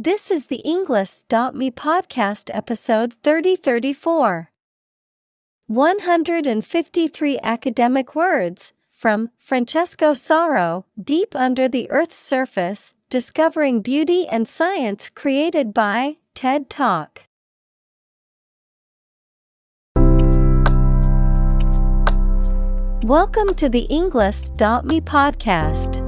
This is the Englist.me podcast episode 3034. 153 academic words from Francesco Sauro, Deep Under the Earth's Surface Discovering Beauty and Science created by TED Talk. Welcome to the Englist.me podcast.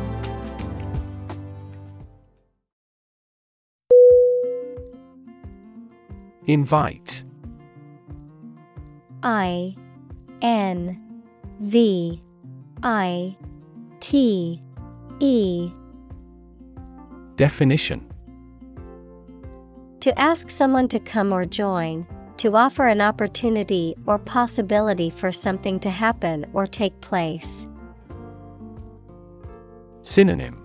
Invite. I N V I T E. Definition. To ask someone to come or join, to offer an opportunity or possibility for something to happen or take place. Synonym.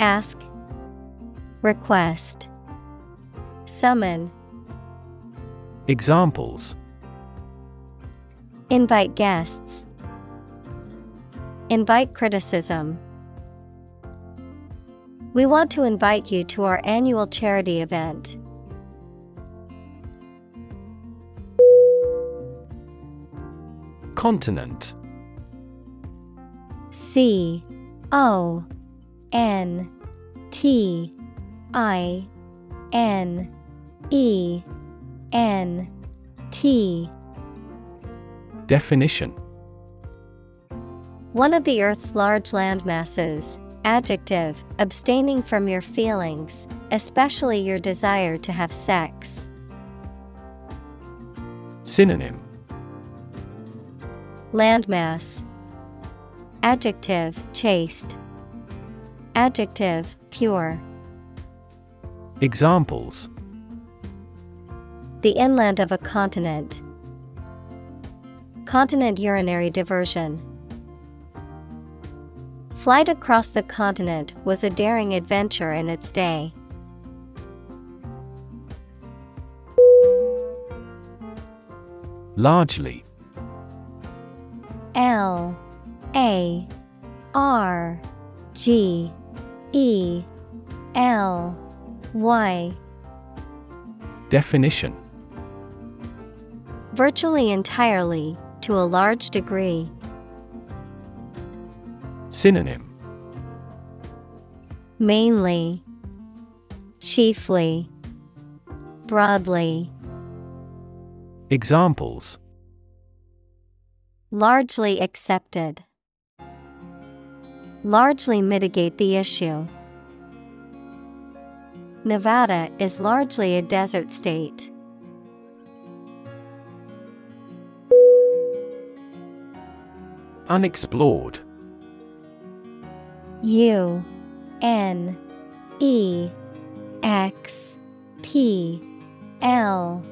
Ask, Request, Summon, Examples Invite guests, Invite criticism. We want to invite you to our annual charity event. Continent C O N T I N E N T Definition One of the Earth's large land masses. Adjective, abstaining from your feelings, especially your desire to have sex. Synonym Landmass. Adjective, chaste. Adjective, pure. Examples The inland of a continent. Continent urinary diversion. Flight across the continent was a daring adventure in its day. Largely L A R G E L Y Definition Virtually entirely, to a large degree. Synonym Mainly, chiefly, broadly, Examples largely accepted. Largely mitigate the issue. Nevada is largely a desert state. Unexplored. U N E X P L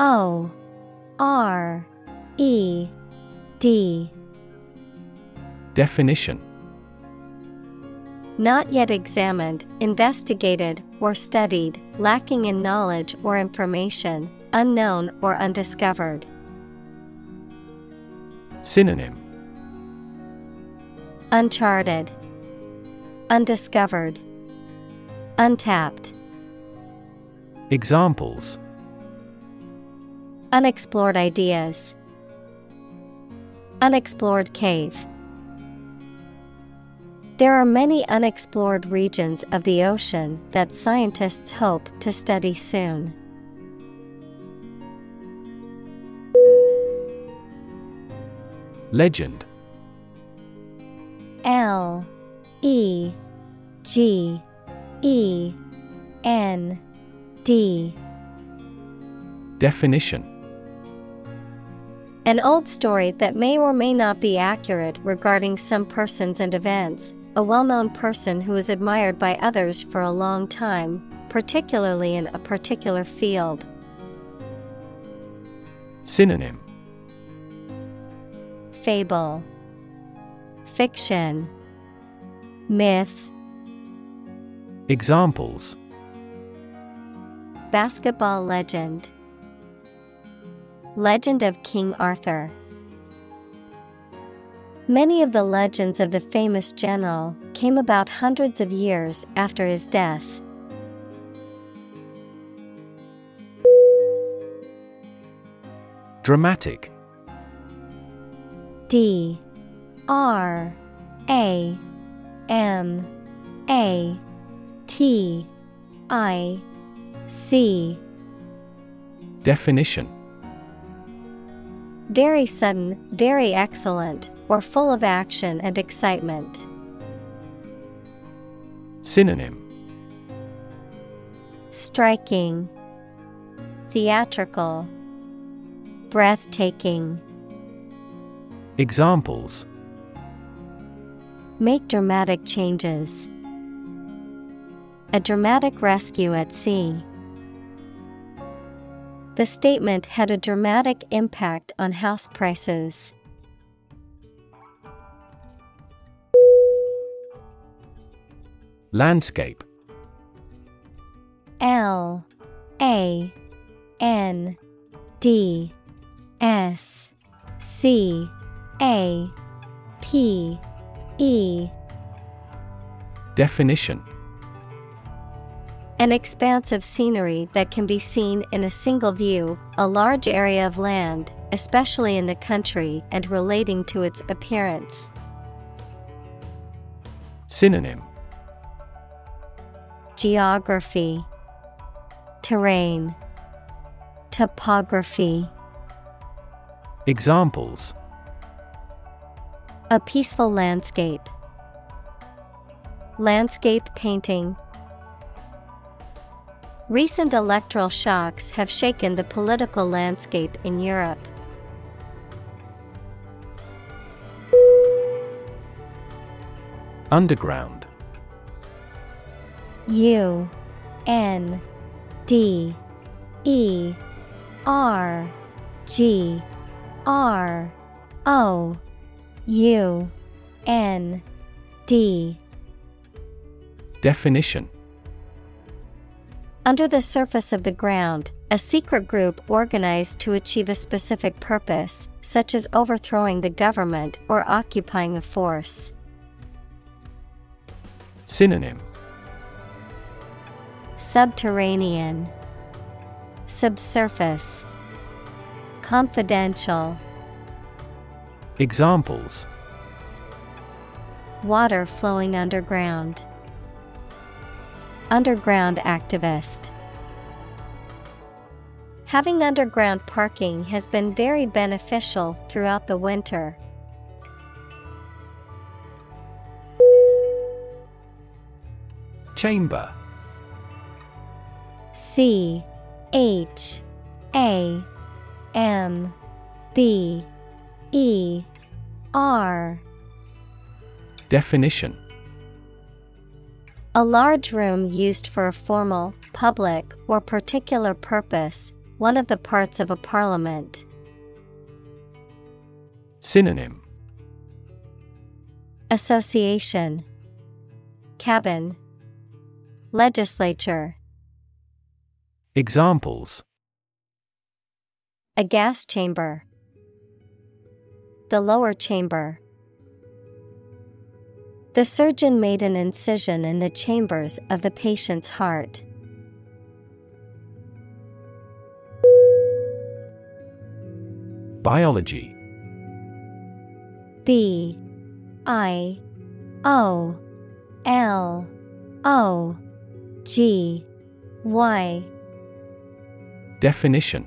O R E D. Definition. Not yet examined, investigated, or studied, lacking in knowledge or information, unknown or undiscovered. Synonym Uncharted, Undiscovered, Untapped. Examples Unexplored ideas. Unexplored cave. There are many unexplored regions of the ocean that scientists hope to study soon. Legend L E G E N D. Definition. An old story that may or may not be accurate regarding some persons and events, a well known person who is admired by others for a long time, particularly in a particular field. Synonym. Fable Fiction Myth Examples. Basketball legend Legend of King Arthur. Many of the legends of the famous general came about hundreds of years after his death. Dramatic. D R A M A T I C. Definition. Very sudden, very excellent, or full of action and excitement. Synonym. Striking, Theatrical, Breathtaking. Examples Make dramatic changes. A dramatic rescue at sea. The statement had a dramatic impact on house prices. Landscape L A N D S C A P E. Definition. An expanse of scenery that can be seen in a single view, a large area of land, especially in the country and relating to its appearance. Synonym. Geography, Terrain, Topography. Examples A peaceful landscape. Landscape painting. Recent electoral shocks have shaken the political landscape in Europe. Underground U N D E R G R O U N D. Definition. Under the surface of the ground, a secret group organized to achieve a specific purpose, such as overthrowing the government or occupying a force. Synonym. Subterranean, Subsurface, Confidential, Examples Water flowing underground. Underground activist. Having underground parking has been very beneficial throughout the winter. Chamber C H A M B E R. Definition. A large room used for a formal, public, or particular purpose, one of the parts of a parliament. Synonym. Association. Cabin. Legislature. Examples. A gas chamber The lower chamber. The surgeon made an incision in the chambers of the patient's heart. Biology. B I O L O G Y. Definition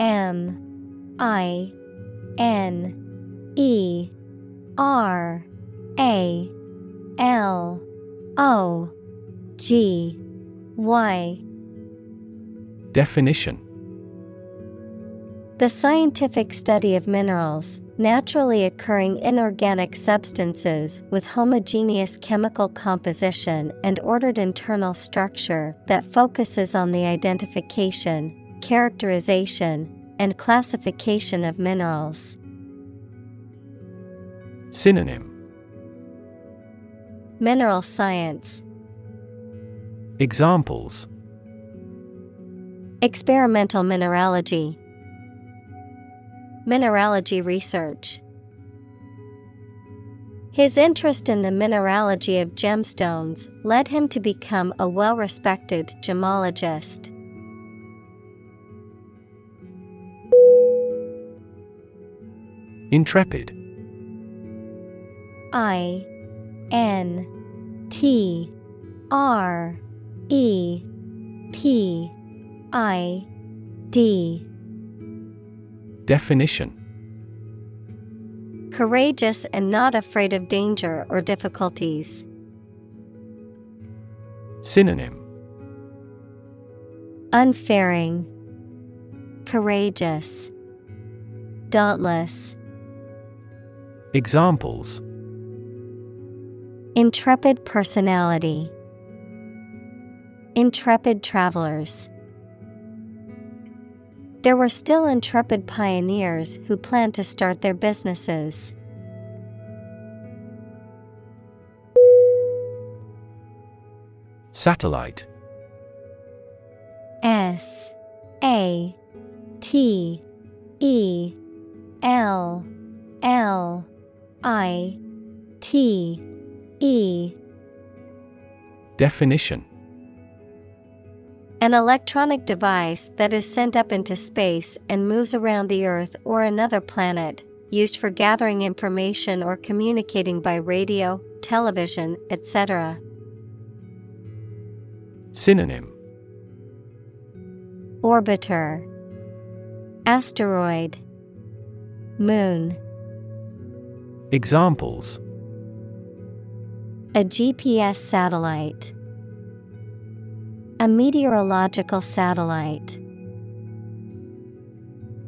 M I N E R A L O G Y. Definition. The scientific study of minerals, naturally occurring inorganic substances with homogeneous chemical composition and ordered internal structure that focuses on the identification, characterization, and classification of minerals. Synonym Mineral science, Examples experimental mineralogy, mineralogy research. His interest in the mineralogy of gemstones led him to become a well respected gemologist. Intrepid. I N T R E P I D. Definition. Courageous and not afraid of danger or difficulties. Synonym. Unfaring, Courageous, Dauntless. Examples Intrepid personality. Intrepid travelers. There were still intrepid pioneers who planned to start their businesses. Satellite S A T E L L I T E. Definition. An electronic device that is sent up into space and moves around the Earth or another planet, used for gathering information or communicating by radio, television, etc. Synonym. Orbiter. Asteroid. Moon Examples. A GPS satellite. A meteorological satellite.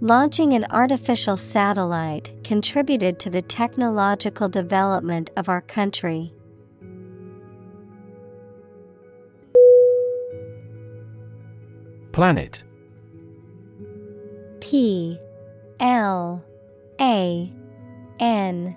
Launching an artificial satellite contributed to the technological development of our country. Planet. P L A N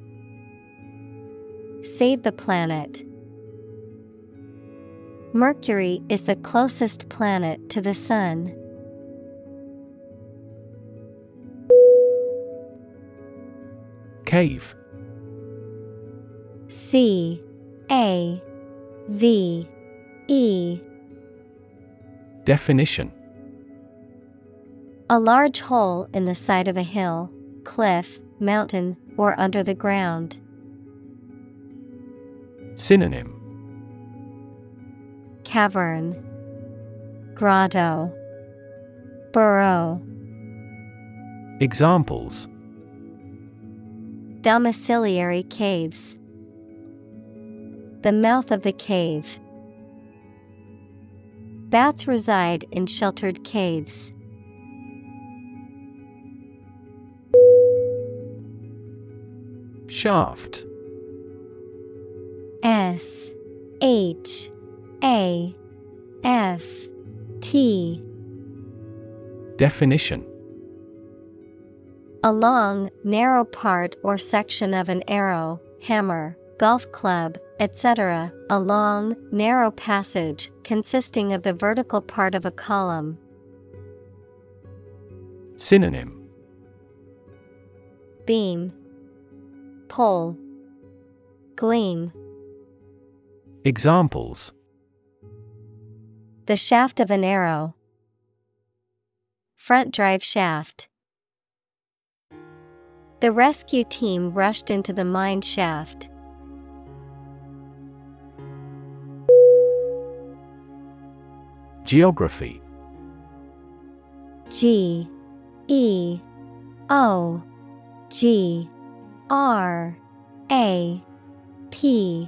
Save the planet. Mercury is the closest planet to the Sun. Cave C A V E Definition A large hole in the side of a hill, cliff, mountain, or under the ground. Synonym Cavern, Grotto, Burrow. Examples Domiciliary caves, The mouth of the cave. Bats reside in sheltered caves. Shaft S H A F T Definition A long, narrow part or section of an arrow, hammer, golf club, etc., a long, narrow passage consisting of the vertical part of a column. Synonym Beam, Pole, Gleam. Examples The shaft of an arrow. Front drive shaft. The rescue team rushed into the mine shaft. Geography G E O G R A P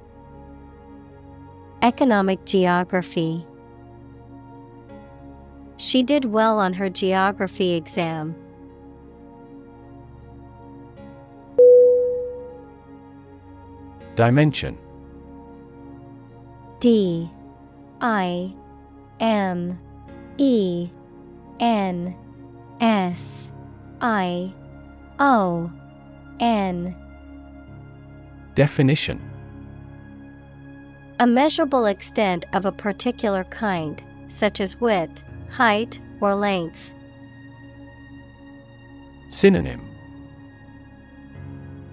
Economic geography. She did well on her geography exam. Dimension. D. I. M. E. N. S. I. O. N. Definition A measurable extent of a particular kind, such as width, height, or length. Synonym.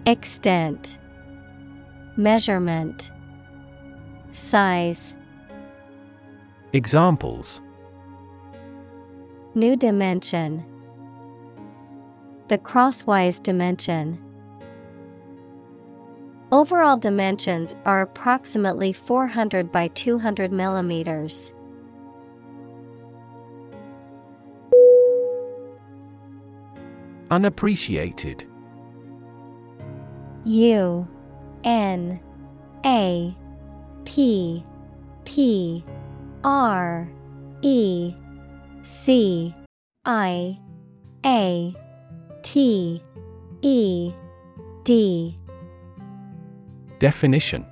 Extent. Measurement. Size. Examples. New dimension. The crosswise dimension. Overall dimensions are approximately 400 by 200 millimeters. Unappreciated U N A P P R E C I A T E D Definition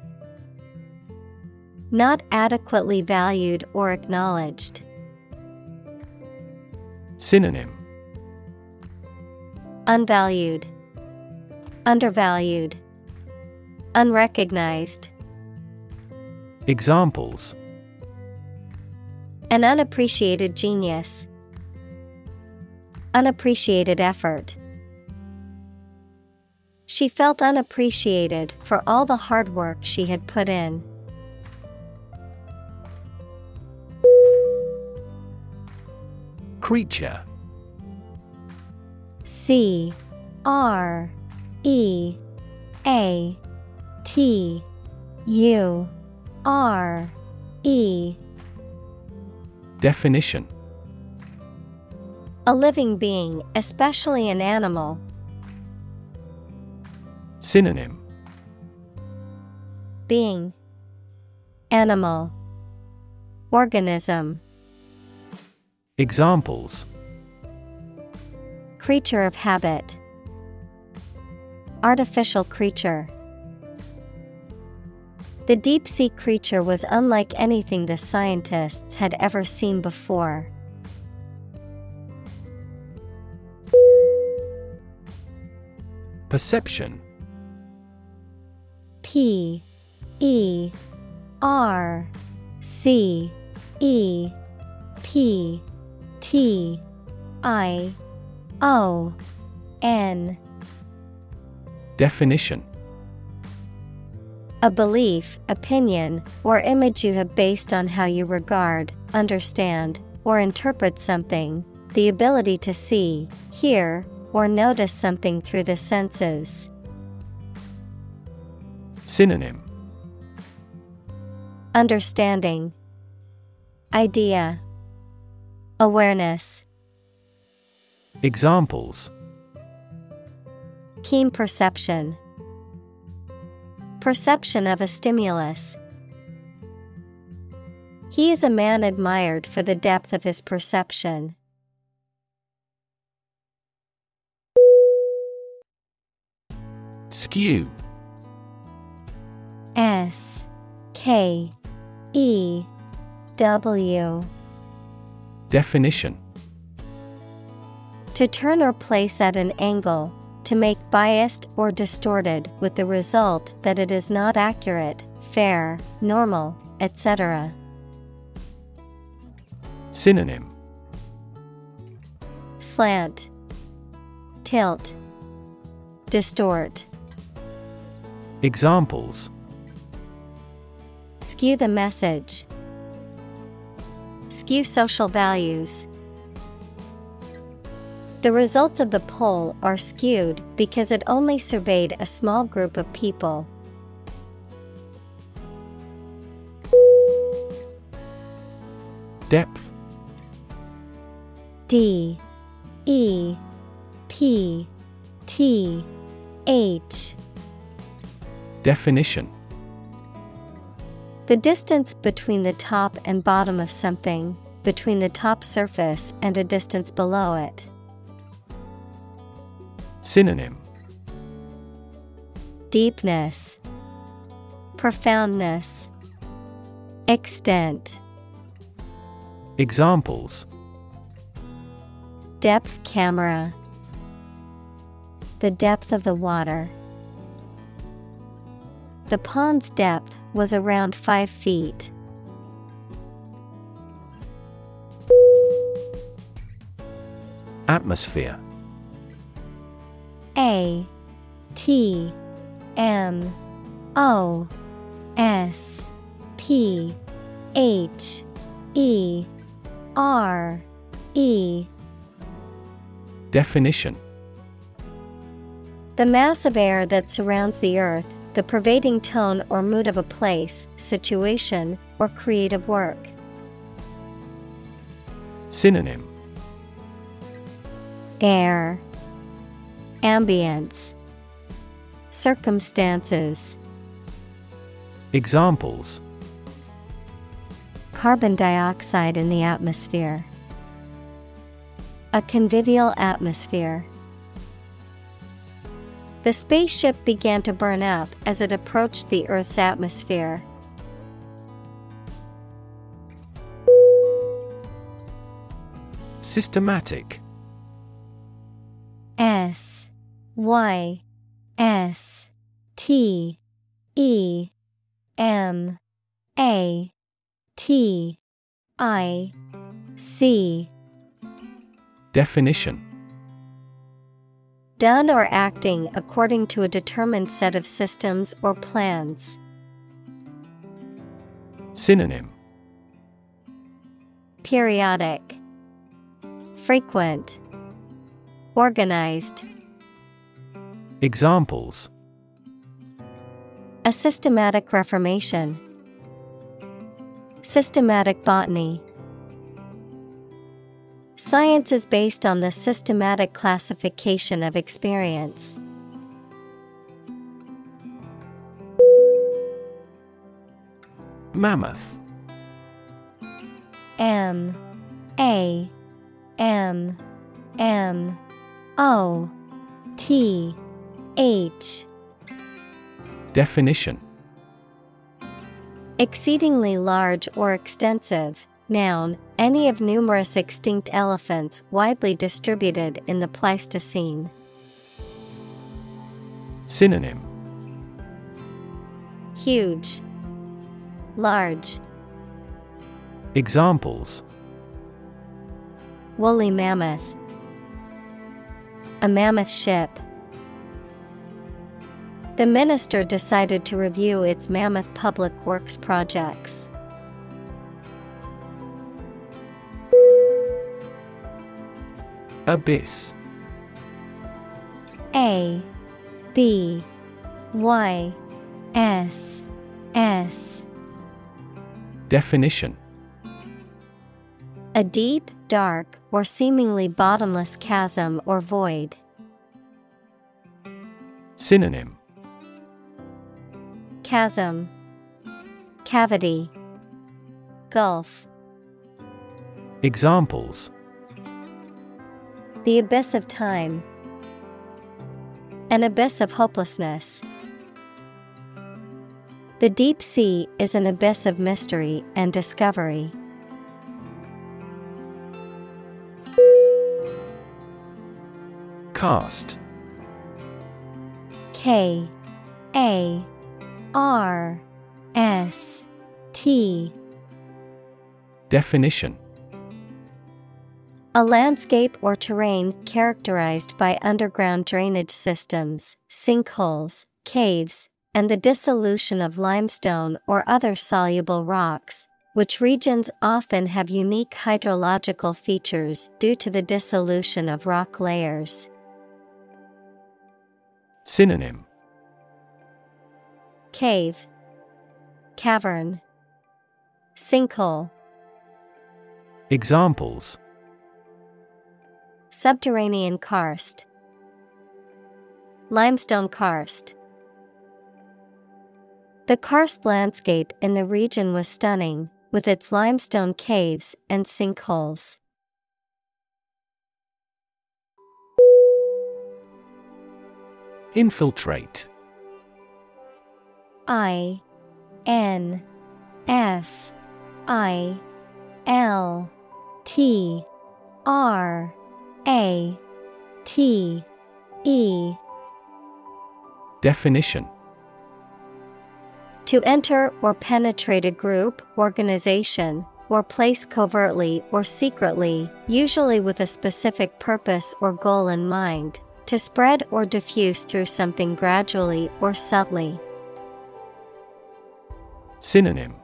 Not adequately valued or acknowledged. Synonym Unvalued, Undervalued, Unrecognized. Examples An unappreciated genius. Unappreciated effort. She felt unappreciated for all the hard work she had put in. Creature C R E A T U R E Definition A living being, especially an animal. Synonym. Being. Animal. Organism. Examples. Creature of habit. Artificial creature. The deep sea creature was unlike anything the scientists had ever seen before. Perception P E R C E P T I O N Definition A belief, opinion, or image you have based on how you regard, understand, or interpret something, the ability to see, hear, or notice something through the senses. Synonym Understanding, Idea, Awareness. Examples Keen perception, Perception of a stimulus. He is a man admired for the depth of his perception. Skew S K E W. Definition. To turn or place at an angle, to make biased or distorted with the result that it is not accurate, fair, normal, etc. Synonym. Slant, Tilt, Distort. Examples Skew the message. Skew social values. The results of the poll are skewed because it only surveyed a small group of people. Depth. D. E. P. T. H. Definition The distance between the top and bottom of something, between the top surface and a distance below it. Synonym Deepness, Profoundness, Extent. Examples Depth camera. The depth of the water. The pond's depth was around five feet. Atmosphere. A T M O S P H E R E. Definition. The mass of air that surrounds the earth, the pervading tone or mood of a place, situation, or creative work. Synonym Air, Ambience, Circumstances, Examples Carbon dioxide in the atmosphere. A convivial atmosphere. The spaceship began to burn up as it approached the Earth's atmosphere. Systematic. S Y S T E M A T I C. Definition Done or acting according to a determined set of systems or plans. Synonym Periodic, Frequent, Organized. Examples A systematic reformation. Systematic botany. Science is based on the systematic classification of experience. Mammoth. M. A. M. M. O. T. H. Definition. Exceedingly large or extensive. Noun, any of numerous extinct elephants widely distributed in the Pleistocene. Synonym Huge, Large, Examples Woolly mammoth, A mammoth ship. The minister decided to review its mammoth public works projects. Abyss. A B Y S S. Definition. A deep, dark, or seemingly bottomless chasm or void. Synonym. Chasm. Cavity. Gulf. Examples The abyss of time. An abyss of hopelessness. The deep sea is an abyss of mystery and discovery. Karst K A R S T Definition A landscape or terrain characterized by underground drainage systems, sinkholes, caves, and the dissolution of limestone or other soluble rocks, which regions often have unique hydrological features due to the dissolution of rock layers. Synonym. Cave, Cavern, Sinkhole, Examples Subterranean karst, Limestone karst. The karst landscape in the region was stunning, with its limestone caves and sinkholes. Infiltrate I N F I L T R A T E. Definition. To enter or penetrate a group, organization, or place covertly or secretly, usually with a specific purpose or goal in mind, to spread or diffuse through something gradually or subtly. Synonym.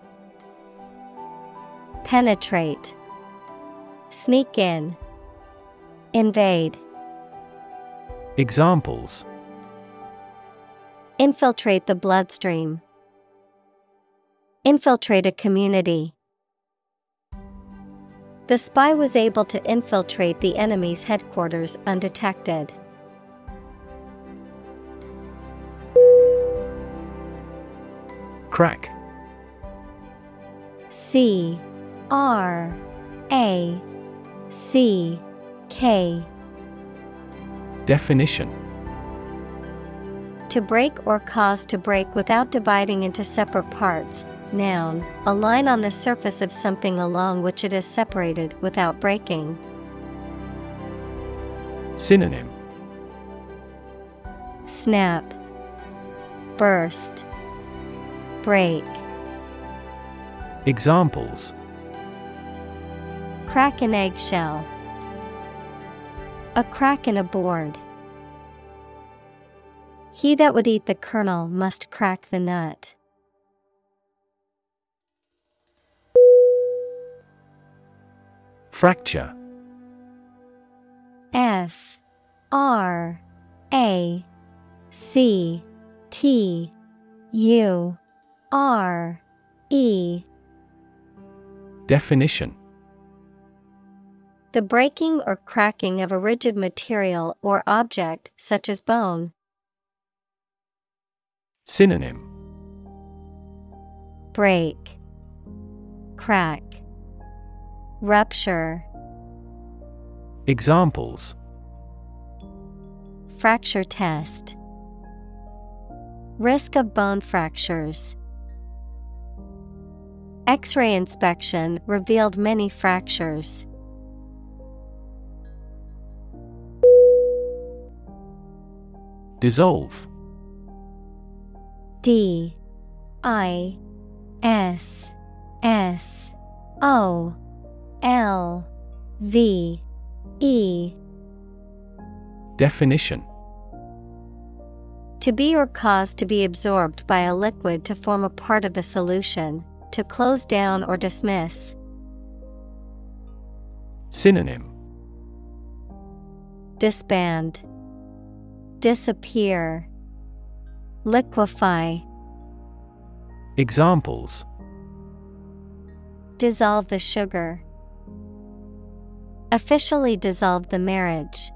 Penetrate, Sneak in, Invade, Examples Infiltrate the bloodstream, Infiltrate a community. The spy was able to infiltrate the enemy's headquarters undetected. Crack C R A C K Definition To break or cause to break without dividing into separate parts. Noun, a line on the surface of something along which it is separated without breaking. Synonym Snap, Burst, Break. Examples Crack an eggshell. A crack in a board. He that would eat the kernel must crack the nut. Fracture F R A C T U R E Definition The breaking or cracking of a rigid material or object such as bone. Synonym Break, Crack, Rupture. Examples Fracture test. Risk of bone fractures. X ray inspection revealed many fractures. Dissolve. D I S S O L V E. Definition. To be or cause to be absorbed by a liquid to form a part of a solution, to close down or dismiss. Synonym. Disband, Disappear, Liquefy. Examples Dissolve the sugar. Officially dissolve the marriage.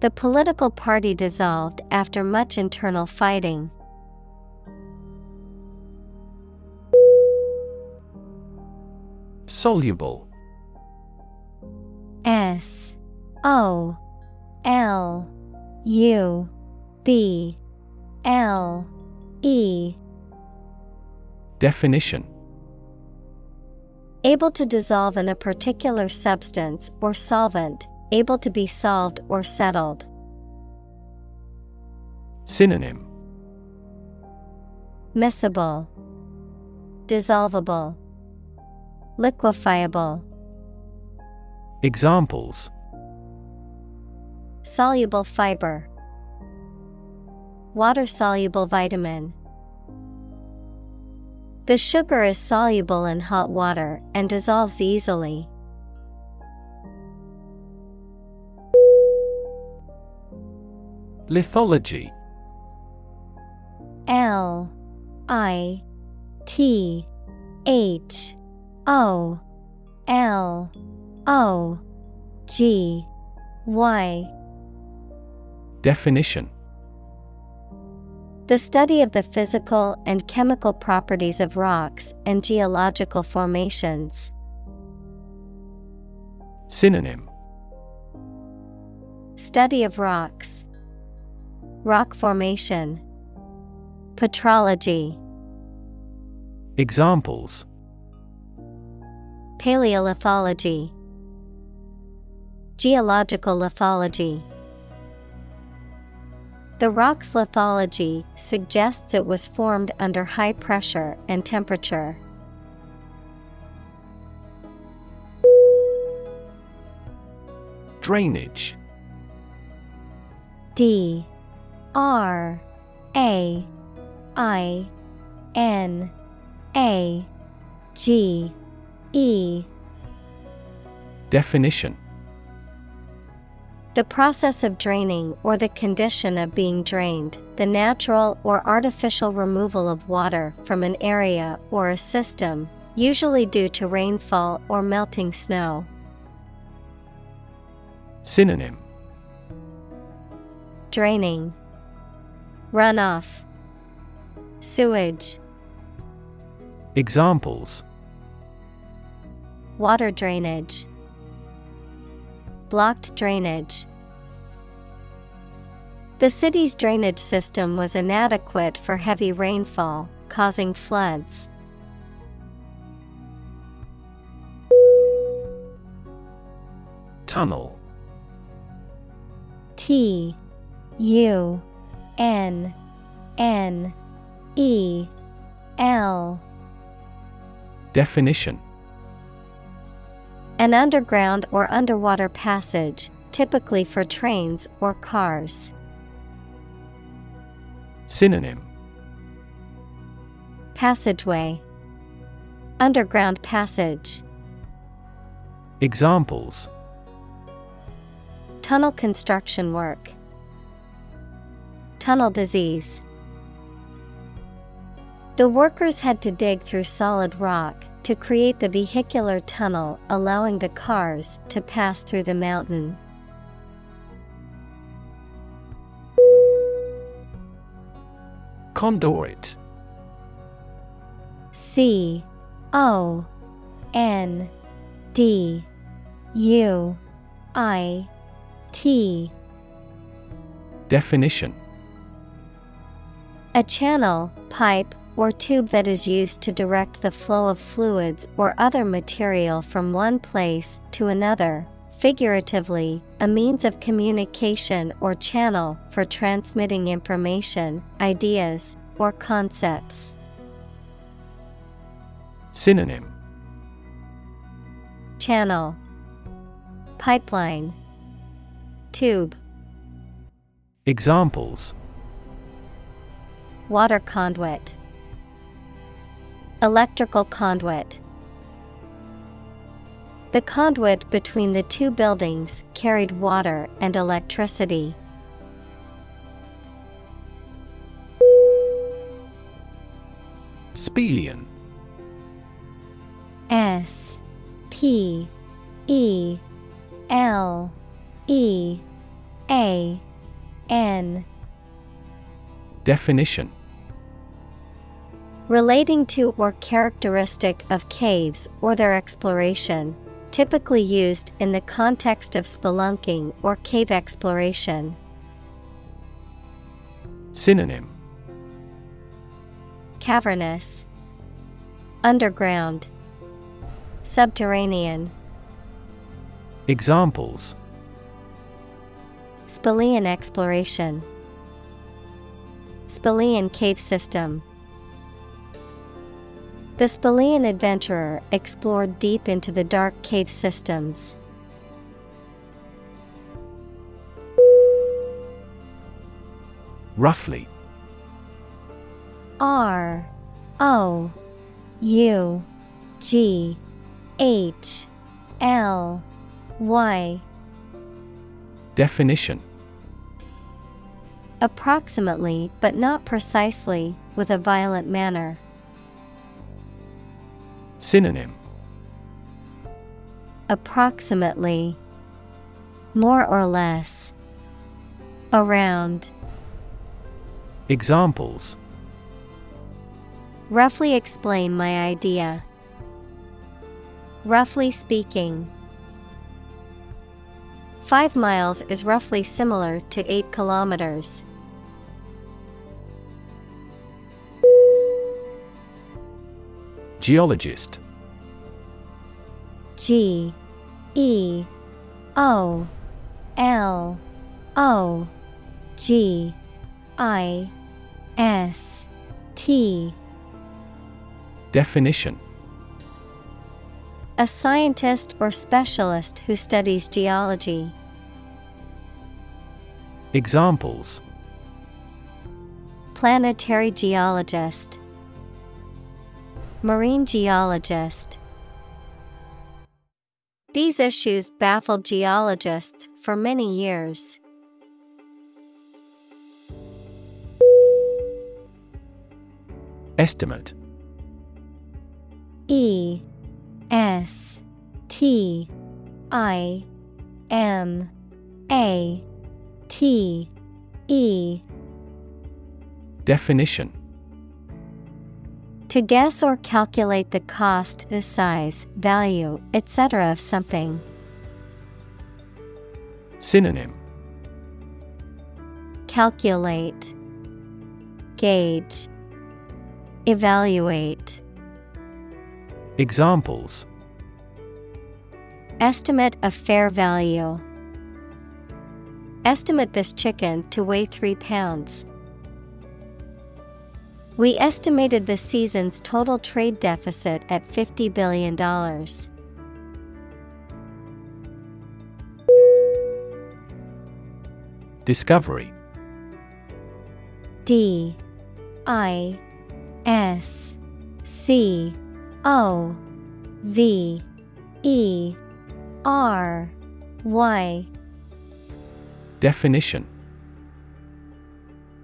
The political party dissolved after much internal fighting. Soluble S O L U B L E. Definition. Able to dissolve in a particular substance or solvent, able to be solved or settled. Synonym. Miscible, Dissolvable, Liquefiable. Examples Soluble fiber, Water soluble vitamin. The sugar is soluble in hot water and dissolves easily. Lithology L I T H O L O G Y Definition The study of the physical and chemical properties of rocks and geological formations. Synonym Study of rocks, Rock formation, Petrology. Examples Paleolithology, Geological lithology. The rock's lithology suggests it was formed under high pressure and temperature. Drainage. D. R. A. I. N. A. G. E. Definition The process of draining or the condition of being drained, the natural or artificial removal of water from an area or a system, usually due to rainfall or melting snow. Synonym. Draining, Runoff, Sewage, Examples. Water drainage, Blocked drainage. The city's drainage system was inadequate for heavy rainfall, causing floods. Tunnel T U N N E L Definition An underground or underwater passage, typically for trains or cars. Synonym. Passageway. Underground passage. Examples. Tunnel construction work. Tunnel disease. The workers had to dig through solid rock to create the vehicular tunnel allowing the cars to pass through the mountain. Conduit. C O N D U I T. Definition. A channel, pipe, or tube that is used to direct the flow of fluids or other material from one place to another. Figuratively, a means of communication or channel for transmitting information, ideas, or concepts. Synonym. Channel. Pipeline. Tube. Examples. Water conduit. Electrical conduit The conduit between the two buildings carried water and electricity. Spelean. S P E L E A N Definition Relating to or characteristic of caves or their exploration, typically used in the context of spelunking or cave exploration. Synonym Cavernous, Underground, Subterranean. Examples Spelean exploration, Spelean cave system. The Spelean adventurer explored deep into the dark cave systems. Roughly R O U G H L Y Definition Approximately, but not precisely, with a violent manner. Synonym Approximately, more or less, around. Examples Roughly explain my idea. Roughly speaking, 5 miles is roughly similar to 8 kilometers. Geologist. G E O L O G I S T. Definition. A scientist or specialist who studies geology. Examples. Planetary geologist, Marine geologist. These issues baffled geologists for many years. Estimate E S T I M A T E Definition To guess or calculate the cost, the size, value, etc. of something. Synonym Calculate, Gauge, Evaluate. Examples Estimate of fair value. Estimate this chicken to weigh 3 pounds. We estimated the season's total trade deficit at $50 billion. Discovery. D. I. S. C. O. V. E. R. Y. Definition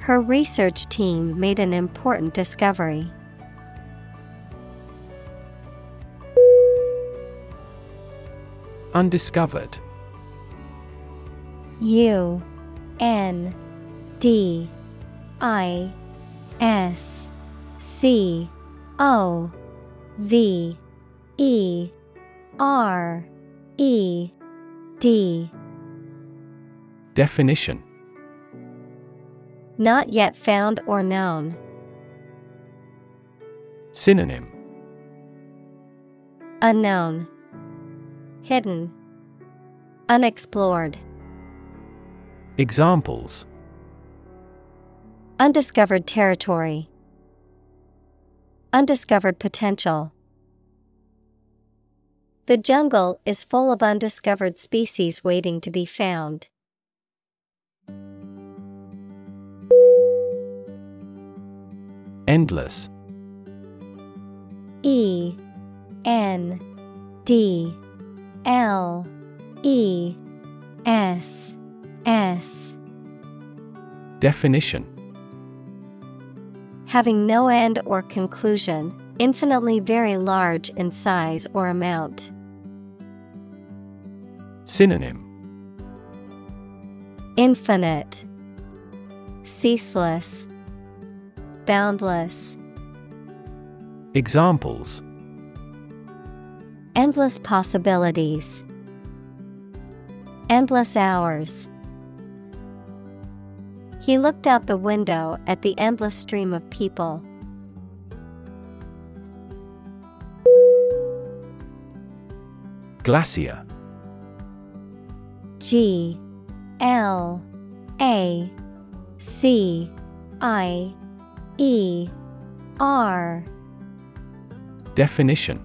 Her research team made an important discovery. Undiscovered. U N D I S C O V E R E D. Definition Not yet found or known. Synonym Unknown. Hidden. Unexplored. Examples Undiscovered territory. Undiscovered potential. The jungle is full of undiscovered species waiting to be found. Endless. E N D L E S S. Definition. Having no end or conclusion, infinitely very large in size or amount. Synonym. Infinite, Ceaseless, Boundless. Examples Endless possibilities. Endless hours. He looked out the window at the endless stream of people. Glacier G L A C I E R. Definition.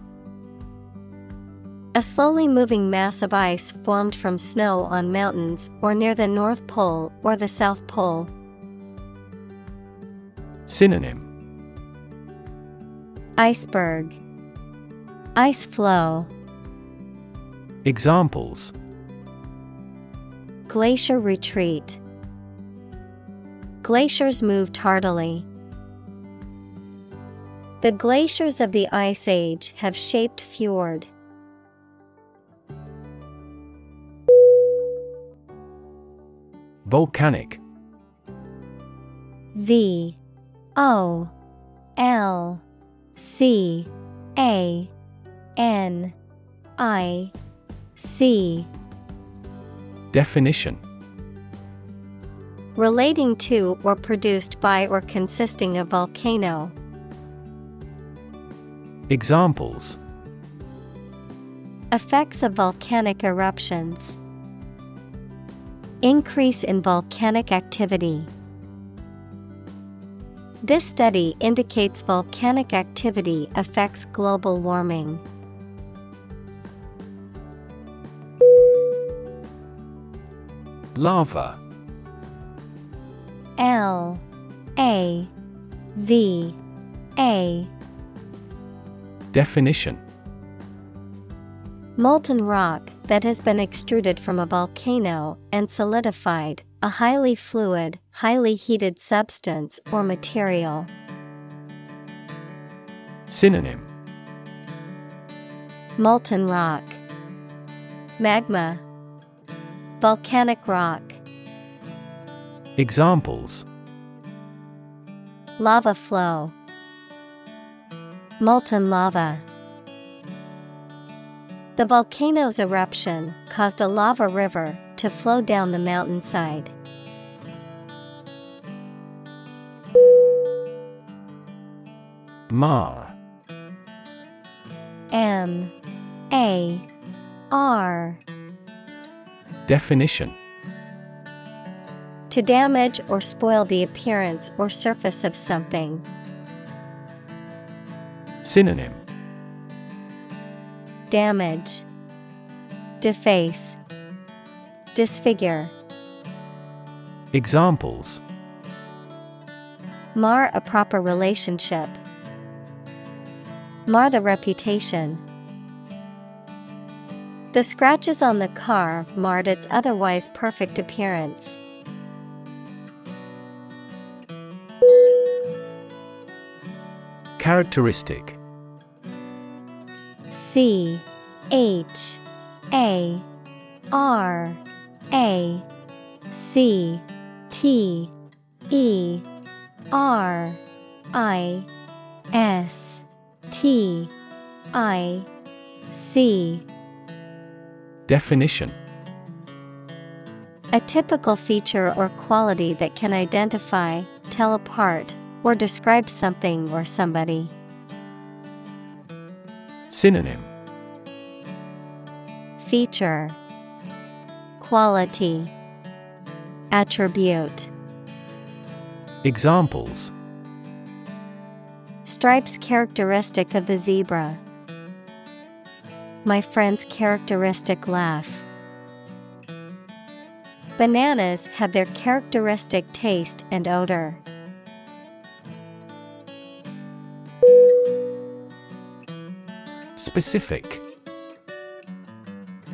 A slowly moving mass of ice formed from snow on mountains or near the North Pole or the South Pole. Synonym. Iceberg. Ice flow. Examples. Glacier retreat. Glaciers move tardily. The glaciers of the Ice Age have shaped fjord. Volcanic V O L C A N I C Definition Relating to or produced by or consisting of volcano. Examples Effects of volcanic eruptions. Increase in volcanic activity. This study indicates volcanic activity affects global warming. Lava L A V A Definition. Molten rock that has been extruded from a volcano and solidified, a highly fluid, highly heated substance or material. Synonym. Molten rock, Magma, Volcanic rock, Examples. Lava flow, Molten lava. The volcano's eruption caused a lava river to flow down the mountainside. Mar M A R Definition To damage or spoil the appearance or surface of something. Synonym Damage, Deface, Disfigure. Examples Mar a proper relationship. Mar the reputation. The scratches on the car marred its otherwise perfect appearance. Characteristic C H A R A C T E R I S T I C. Definition. A typical feature or quality that can identify, tell apart, or describe something or somebody. Synonym Feature Quality Attribute Examples Stripes characteristic of the zebra. My friend's characteristic laugh. Bananas have their characteristic taste and odor. Specific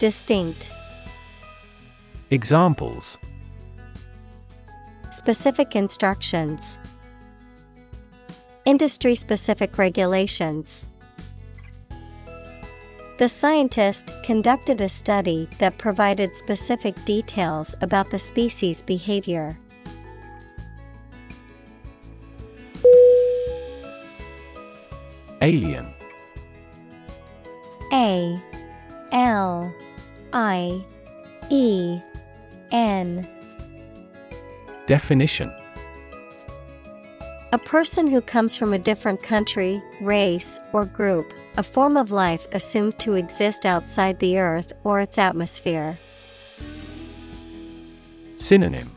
Distinct. Examples Specific instructions, Industry specific regulations. The scientist conducted a study that provided specific details about the species' behavior. Alien A L I E N. Definition. A person who comes from a different country, race, or group, a form of life assumed to exist outside the Earth or its atmosphere. Synonym.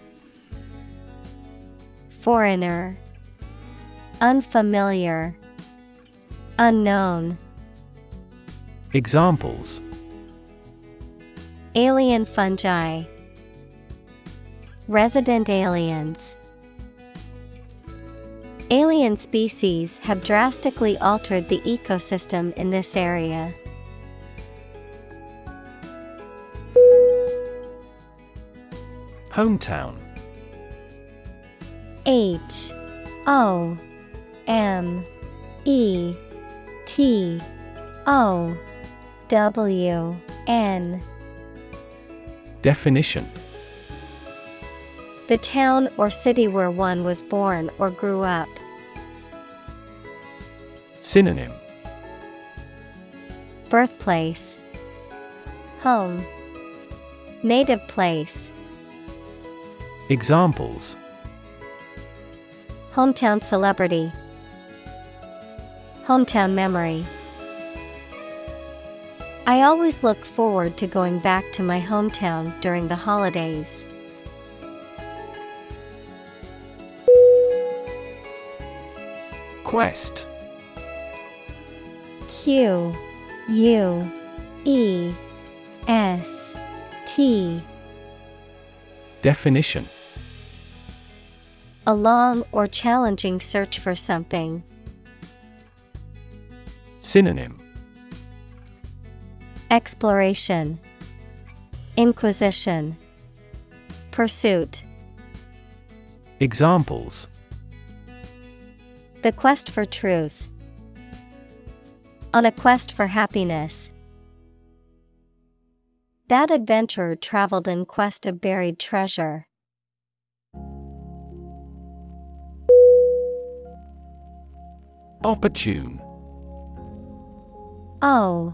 Foreigner, Unfamiliar, Unknown. Examples Alien fungi, Resident aliens. Alien species have drastically altered the ecosystem in this area. Hometown H O M E T O W N Definition. The town or city where one was born or grew up. Synonym. Birthplace. Home. Native place. Examples. Hometown celebrity. Hometown memory I always look forward to going back to my hometown during the holidays. Quest Q U E S T Definition A long or challenging search for something. Synonym Exploration Inquisition Pursuit Examples The quest for truth. On a quest for happiness. That adventurer traveled in quest of buried treasure. Opportune O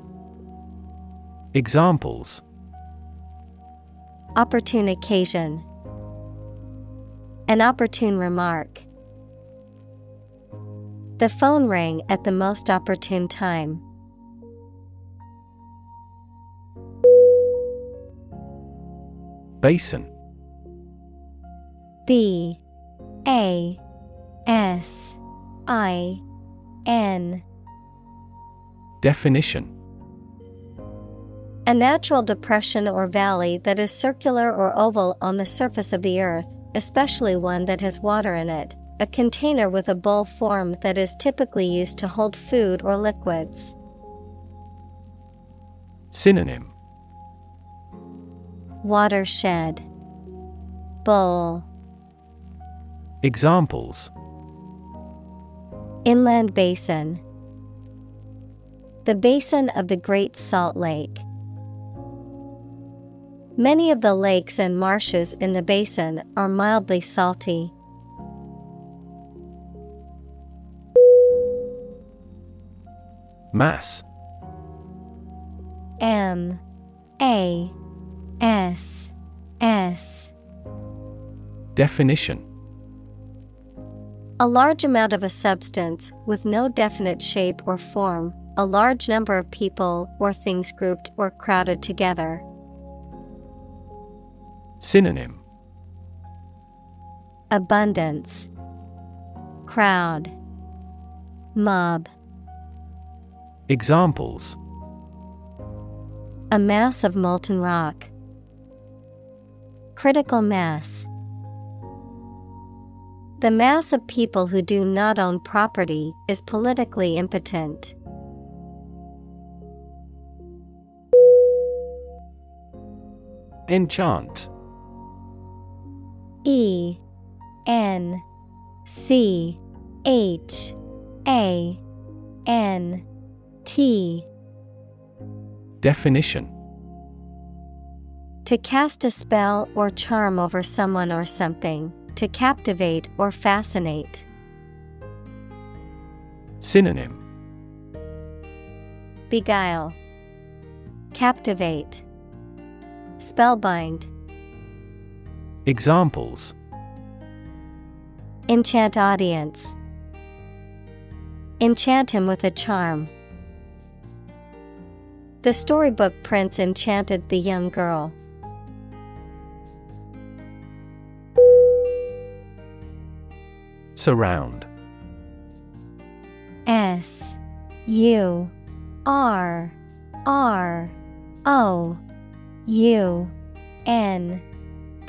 Examples. Opportune occasion, An opportune remark. The phone rang at the most opportune time. Basin. B. A. S. I. N. Definition A natural depression or valley that is circular or oval on the surface of the earth, especially one that has water in it, a container with a bowl form that is typically used to hold food or liquids. Synonym. Watershed. Bowl. Examples. Inland Basin. The basin of the Great Salt Lake. Many of the lakes and marshes in the basin are mildly salty. Mass. M. A. S. S. Definition. A large amount of a substance with no definite shape or form, a large number of people or things grouped or crowded together. Synonym Abundance Crowd Mob Examples A mass of molten rock. Critical mass. The mass of people who do not own property is politically impotent. Enchant E N C H A N T. Definition. To cast a spell or charm over someone or something, to captivate or fascinate. Synonym. Beguile, Captivate, Spellbind, Examples Enchant audience. Enchant him with a charm. The storybook prince enchanted the young girl. Surround S U R R O U N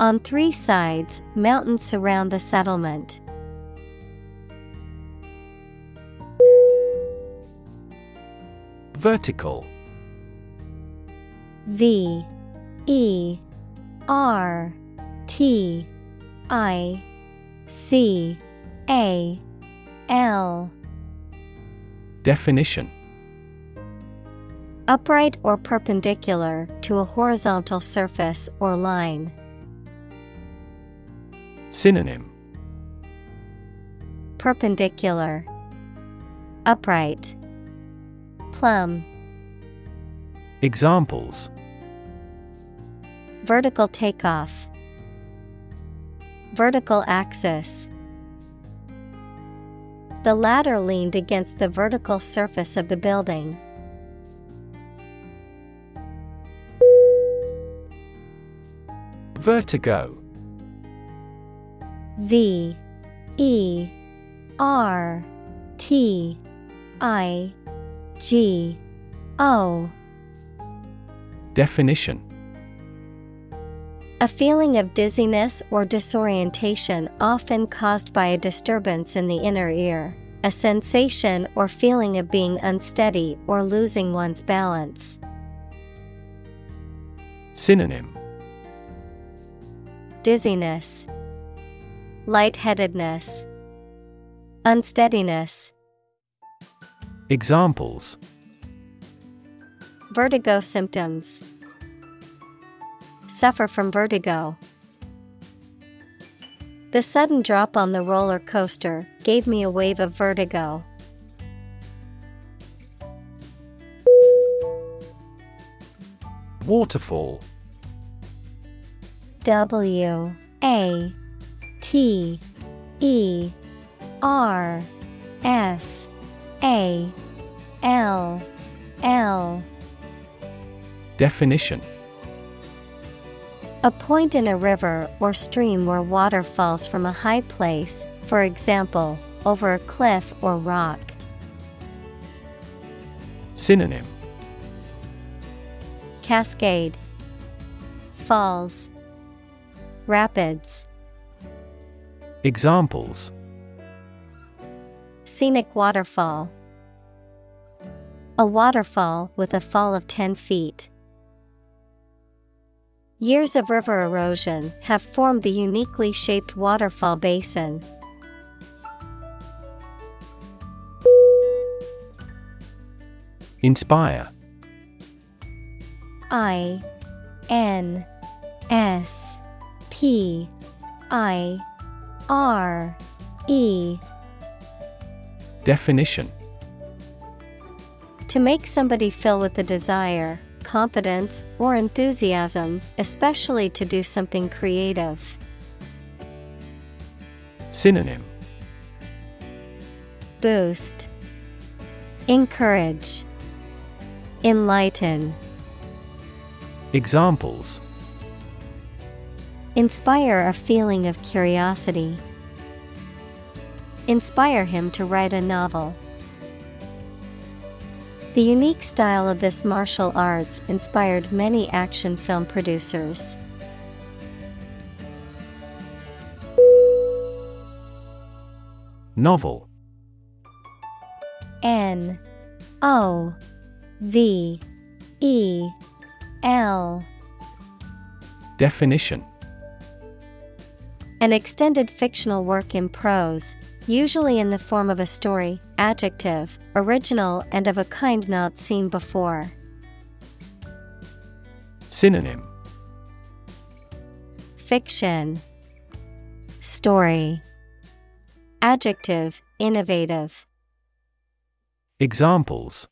On three sides, mountains surround the settlement. Vertical V E R T I C A L Definition Upright or perpendicular to a horizontal surface or line. Synonym. Perpendicular, Upright, Plumb, Examples. Vertical takeoff, Vertical axis. The ladder leaned against the vertical surface of the building. Vertigo V E R T I G O. Definition. A feeling of dizziness or disorientation often caused by a disturbance in the inner ear, a sensation or feeling of being unsteady or losing one's balance. Synonym. Dizziness, Lightheadedness, Unsteadiness. Examples Vertigo symptoms. Suffer from vertigo. The sudden drop on the roller coaster gave me a wave of vertigo. Waterfall W A T E R F A L L. Definition. A point in a river or stream where water falls from a high place, for example, over a cliff or rock. Synonym. Cascade. Falls. Rapids Examples Scenic waterfall A waterfall with a fall of 10 feet. Years of river erosion have formed the uniquely shaped waterfall basin. Inspire I N S P I R E. Definition. To make somebody fill with a desire, confidence, or enthusiasm, especially to do something creative. Synonym. Boost. Encourage. Enlighten. Examples Inspire a feeling of curiosity. Inspire him to write a novel. The unique style of this martial arts inspired many action film producers. Novel. N. O. V. E. L. Definition An extended fictional work in prose, usually in the form of a story, adjective, original and of a kind not seen before. Synonym. Fiction. Story. Adjective Innovative. Examples.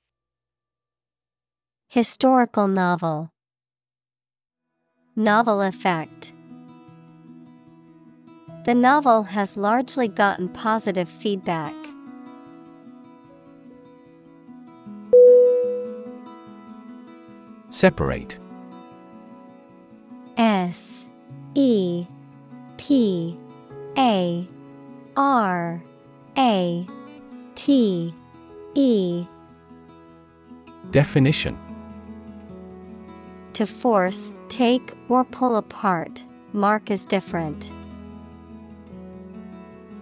Historical novel. Novel effect The novel has largely gotten positive feedback. Separate S E P A R A T E Definition To force, take, or pull apart, mark as different.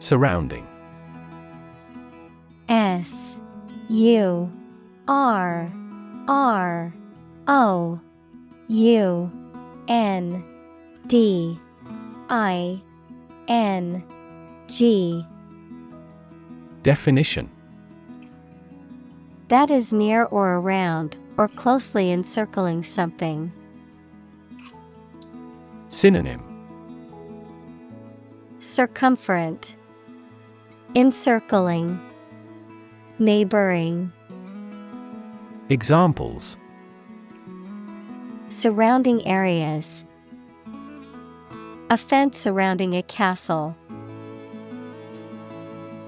Surrounding. S U R R O U N D I N G. Definition. That is near or around, or closely encircling something. Synonym. Circumferent, Encircling, Neighboring, Examples Surrounding areas. A fence surrounding a castle.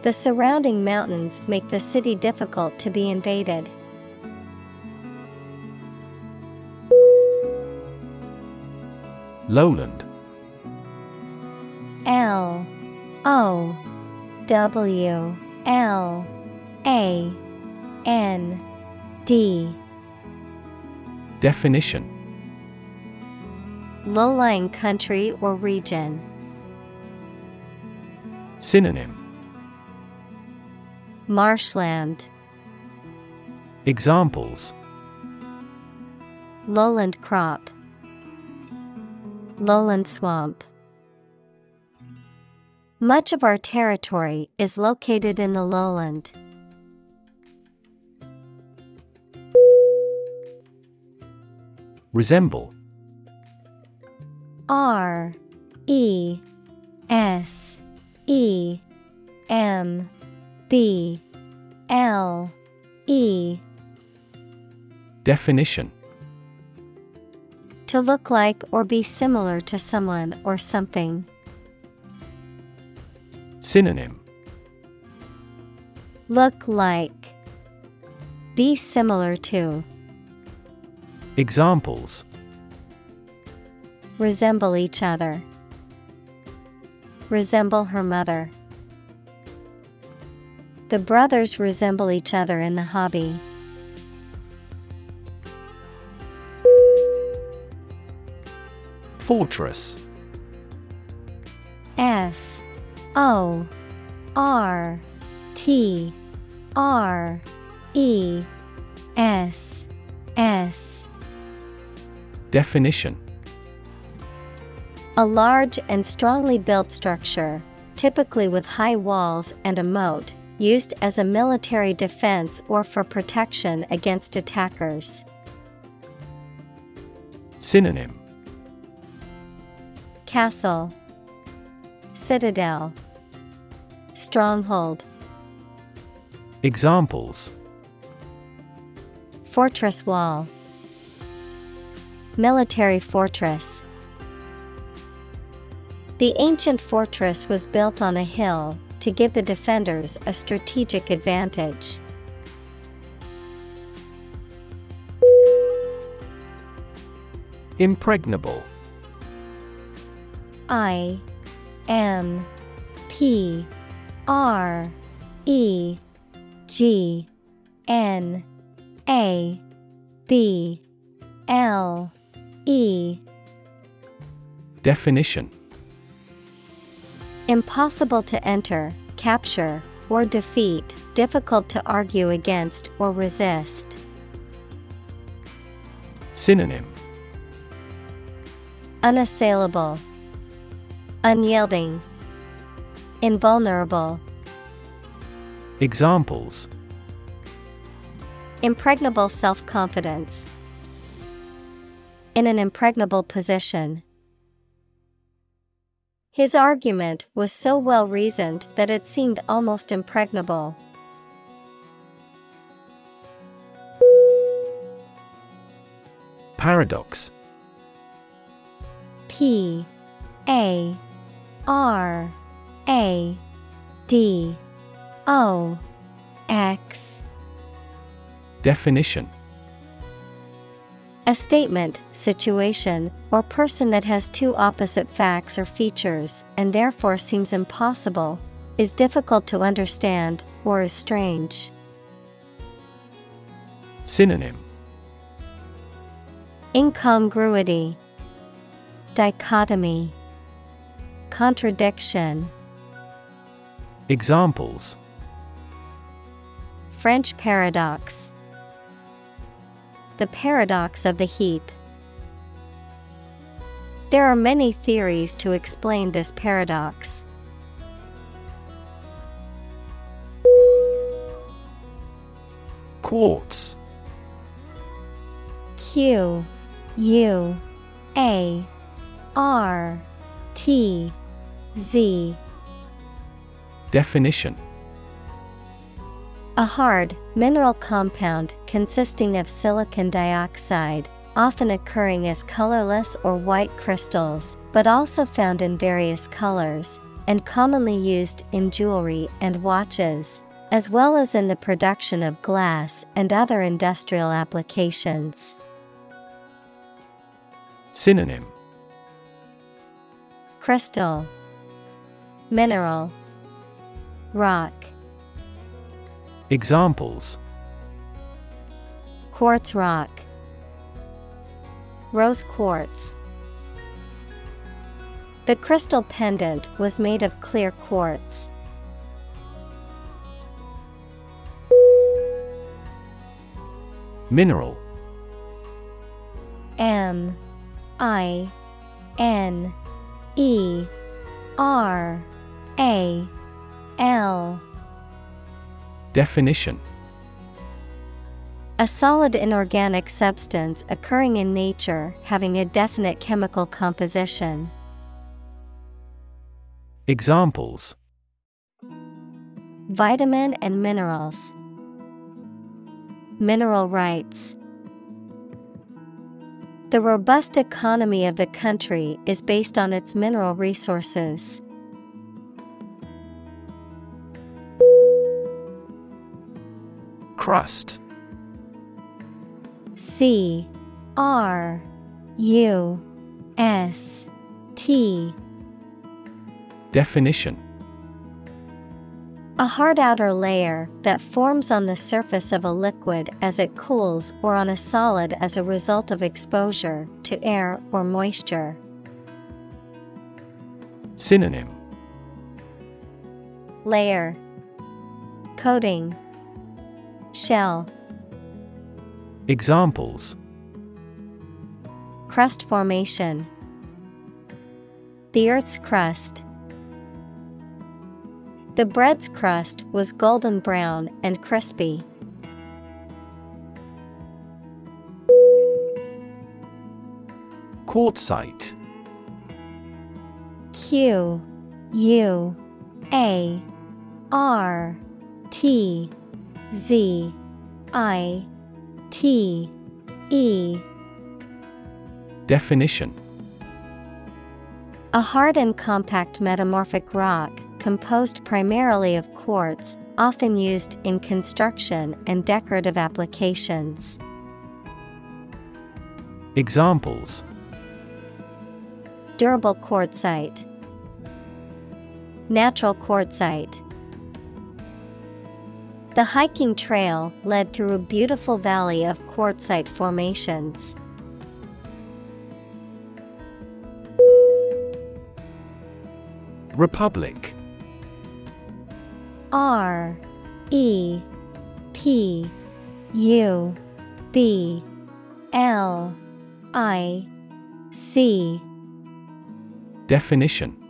The surrounding mountains make the city difficult to be invaded. Lowland L O W L A N D. Definition. Low lying country or region. Synonym. Marshland, Examples. Lowland crop, lowland swamp. Much of our territory is located in the lowland. Resemble R E S E M B L E Definition To look like or be similar to someone or something. Synonym Look like. Be similar to. Examples Resemble each other. Resemble her mother. The brothers resemble each other in the hobby. Fortress O R T R E S S Definition. A large and strongly built structure, typically with high walls and a moat, used as a military defense or for protection against attackers. Synonym. Castle, Citadel, Stronghold, Examples Fortress Wall, Military Fortress. The ancient fortress was built on a hill to give the defenders a strategic advantage. Impregnable I M P R E G N A B L E. Definition. Impossible to enter, capture, or defeat, difficult to argue against or resist. Synonym. Unassailable, Unyielding, Invulnerable. Examples Impregnable self confidence. In an impregnable position. His argument was so well reasoned that it seemed almost impregnable. Paradox P A R A D O X. Definition. A statement, situation, or person that has two opposite facts or features and therefore seems impossible, is difficult to understand, or is strange. Synonym. Incongruity, Dichotomy, Contradiction. Examples French paradox. The paradox of the heap. There are many theories to explain this paradox. Quartz Q U A R T Z Definition. A hard, mineral compound consisting of silicon dioxide, often occurring as colorless or white crystals, but also found in various colors, and commonly used in jewelry and watches, as well as in the production of glass and other industrial applications. Synonym. Crystal. Mineral Rock. Examples. Quartz rock. Rose quartz. The crystal pendant was made of clear quartz. Mineral. M. I. N. E. R. A L Definition A solid inorganic substance occurring in nature having a definite chemical composition. Examples Vitamin and minerals. Mineral rights. The robust economy of the country is based on its mineral resources. Crust. C R U S T. Definition. A hard outer layer that forms on the surface of a liquid as it cools or on a solid as a result of exposure to air or moisture. Synonym. Layer. Coating Shell. Examples. Crust formation. The Earth's crust. The bread's crust was golden brown and crispy. Quartzite. Q U A R T Z I T E Definition A hard and compact metamorphic rock composed primarily of quartz, often used in construction and decorative applications. Examples Durable quartzite, Natural quartzite. The hiking trail led through a beautiful valley of quartzite formations. Republic. R E P U B L I C. Definition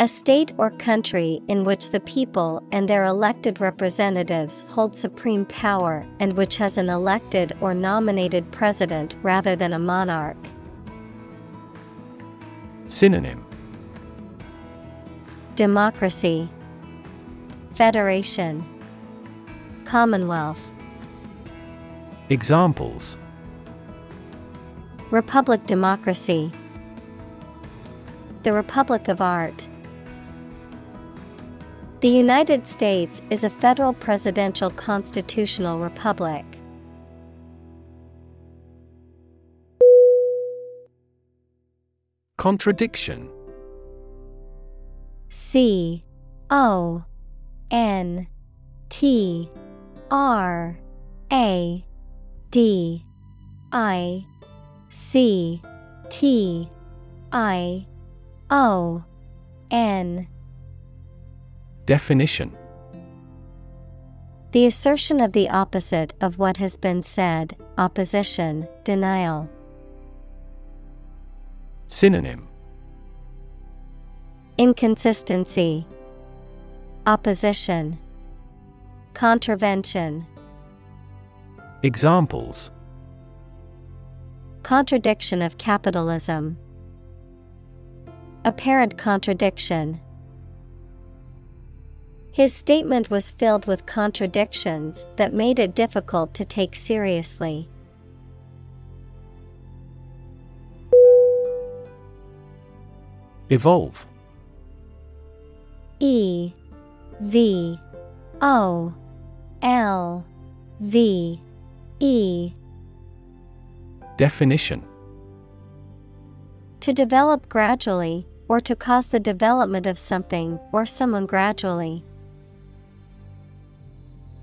A state or country in which the people and their elected representatives hold supreme power and which has an elected or nominated president rather than a monarch. Synonym. Democracy. Federation. Commonwealth. Examples. Republic Democracy. The Republic of Art The United States is a federal presidential constitutional republic. Contradiction C O N T R A D I C T I O N Definition. The assertion of the opposite of what has been said, opposition, denial. Synonym. Inconsistency, Opposition, Contravention, Examples. Contradiction of capitalism, Apparent contradiction. His statement was filled with contradictions that made it difficult to take seriously. Evolve E V O L V E Definition To develop gradually, or to cause the development of something or someone gradually.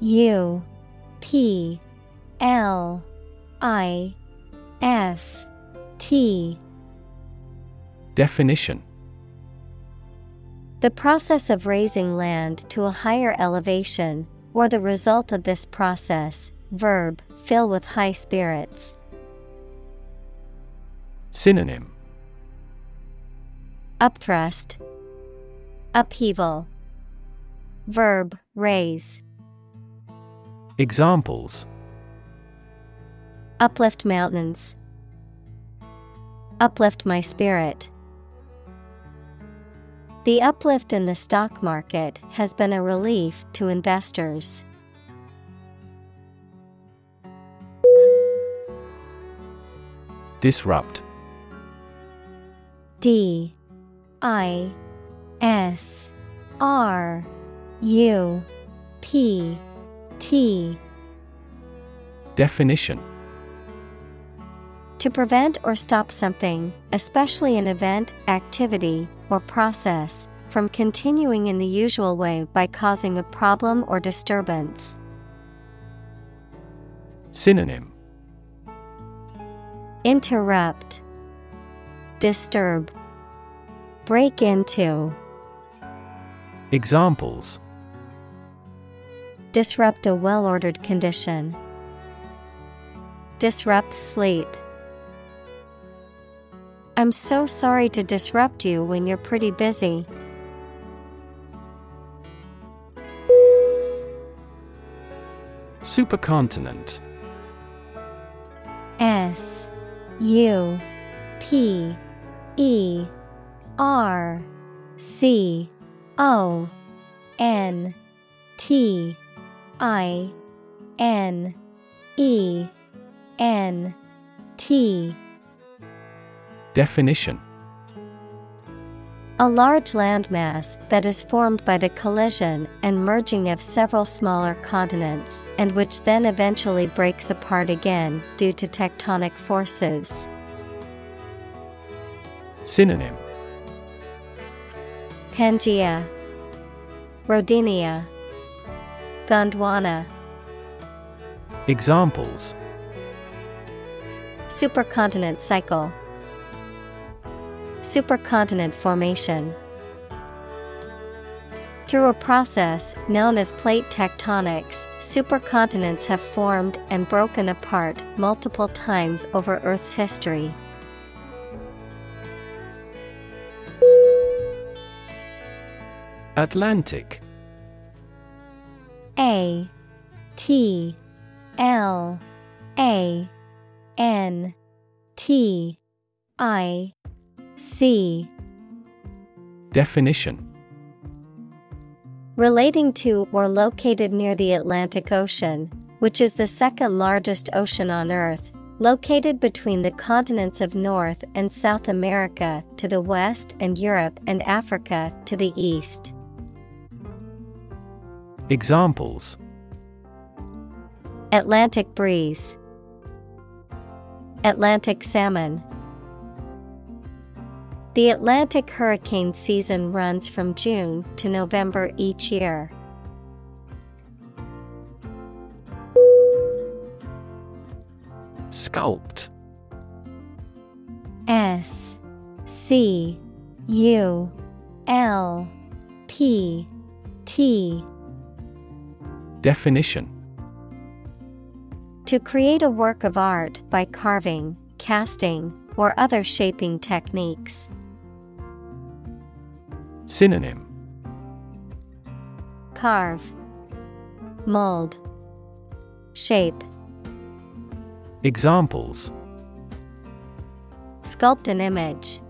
U P L I F T. Definition. The process of raising land to a higher elevation, or the result of this process, verb, fill with high spirits. Synonym. Upthrust, Upheaval, Verb, raise. Examples Uplift mountains. Uplift my spirit. The uplift in the stock market has been a relief to investors. Disrupt. D I S R U P T. Definition. To prevent or stop something, especially an event, activity, or process, from continuing in the usual way by causing a problem or disturbance. Synonym. Interrupt, Disturb, Break into, Examples Disrupt a well ordered condition, Disrupt sleep. I'm so sorry to disrupt you when you're pretty busy. Supercontinent S U P E R C O N T I N E N T. Definition. A large landmass that is formed by the collision and merging of several smaller continents, and which then eventually breaks apart again due to tectonic forces. Synonym. Pangea, Rodinia, Gondwana. Examples Supercontinent cycle, Supercontinent formation. Through a process known as plate tectonics, supercontinents have formed and broken apart multiple times over Earth's history. Atlantic A T L A N T I C Definition Relating to or located near the Atlantic Ocean, which is the second largest ocean on Earth, located between the continents of North and South America to the west and Europe and Africa to the east. Examples. Atlantic breeze, Atlantic salmon. The Atlantic hurricane season runs from June to November each year. Sculpt. S. C. U. L. P. T Definition. To create a work of art by carving, casting, or other shaping techniques. Synonym. Carve, Mold, Shape, Examples. Sculpt an image,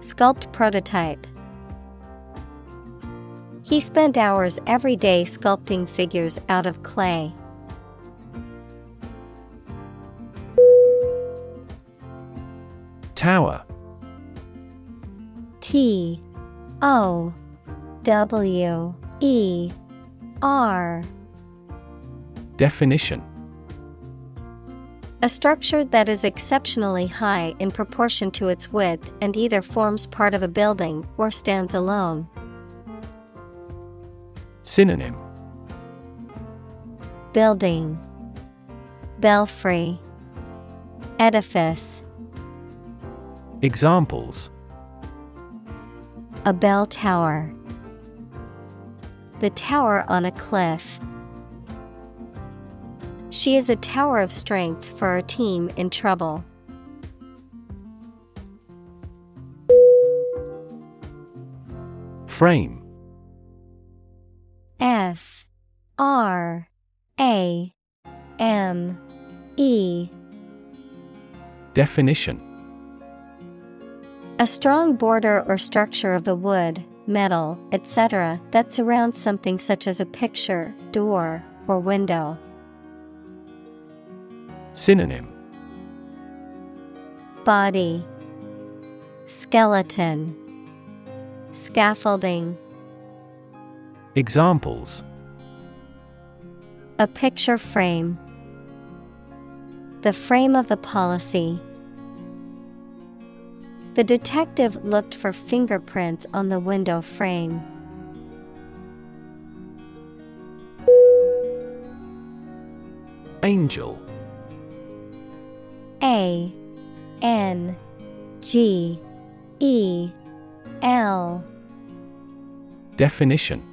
Sculpt prototype. He spent hours every day sculpting figures out of clay. Tower T O W E R Definition A structure that is exceptionally high in proportion to its width and either forms part of a building or stands alone. Synonym Building, Belfry, Edifice. Examples A bell tower. The tower on a cliff. She is a tower of strength for our team in trouble. Frame F R A M E. Definition. A strong border or structure of the wood, metal, etc., that surrounds something such as a picture, door, or window. Synonym. Body. Skeleton. Scaffolding Examples. A picture frame. The frame of the policy. The detective looked for fingerprints on the window frame. Angel. A N G E L. Definition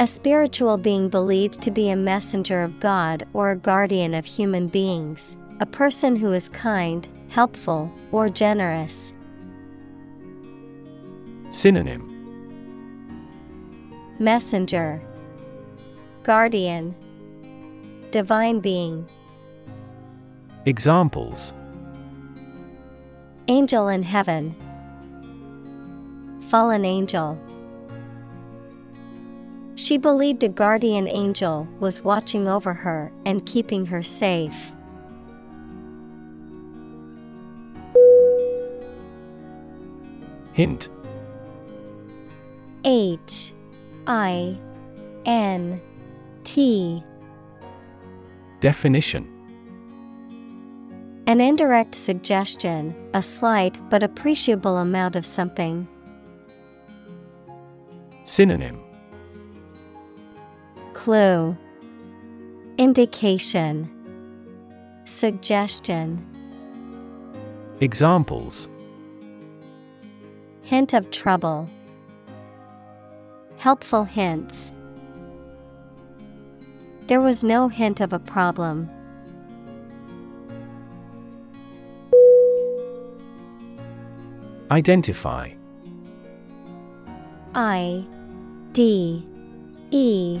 A spiritual being believed to be a messenger of God or a guardian of human beings, a person who is kind, helpful, or generous. Synonym. Messenger. Guardian. Divine being. Examples. Angel in heaven. Fallen angel She believed a guardian angel was watching over her and keeping her safe. Hint H I N T Definition An indirect suggestion, a slight but appreciable amount of something. Synonym Clue Indication Suggestion Examples Hint of trouble. Helpful hints. There was no hint of a problem. Identify I D E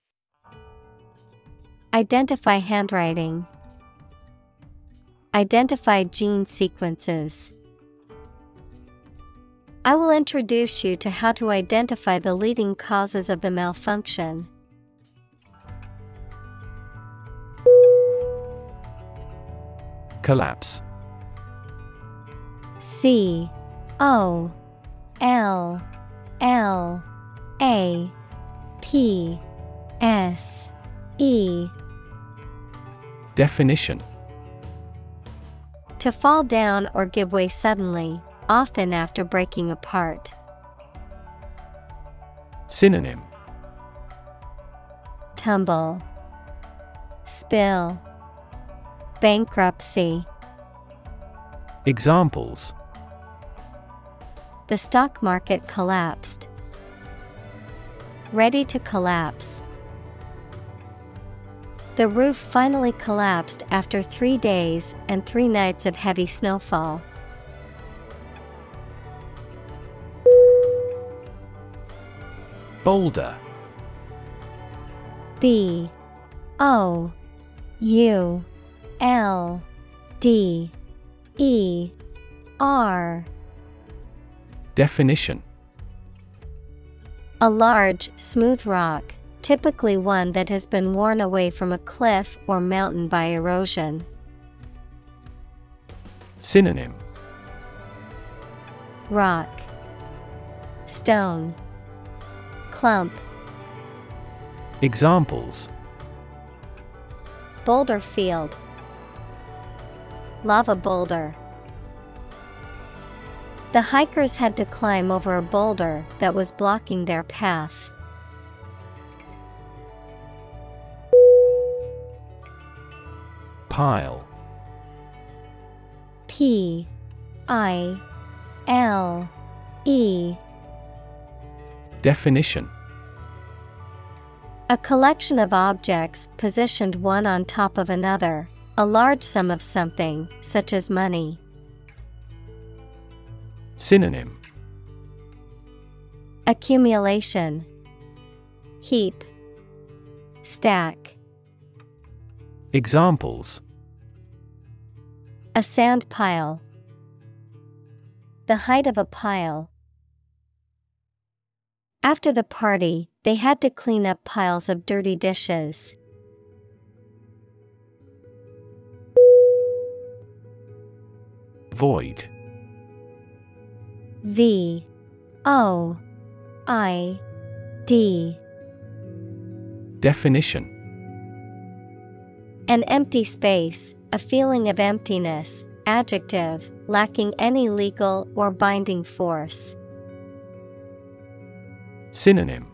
Identify handwriting. Identify gene sequences. I will introduce you to how to identify the leading causes of the malfunction. Collapse C O L L A P S E Definition To fall down or give way suddenly, often after breaking apart. Synonym Tumble, Spill, Bankruptcy. Examples The stock market collapsed. Ready to collapse. The roof finally collapsed after three days and three nights of heavy snowfall. Boulder. B. O. U. L. D. E. R. Definition. A large, smooth rock, typically one that has been worn away from a cliff or mountain by erosion. Synonym Rock, Stone, Clump. Examples Boulder Field, Lava Boulder. The hikers had to climb over a boulder that was blocking their path. Pile. P I L E. Definition. A collection of objects positioned one on top of another, a large sum of something, such as money. Synonym. Accumulation. Heap. Stack Examples. A sand pile. The height of a pile. After the party, they had to clean up piles of dirty dishes. Void. V. O. I. D. Definition An empty space, a feeling of emptiness, adjective, lacking any legal or binding force. Synonym.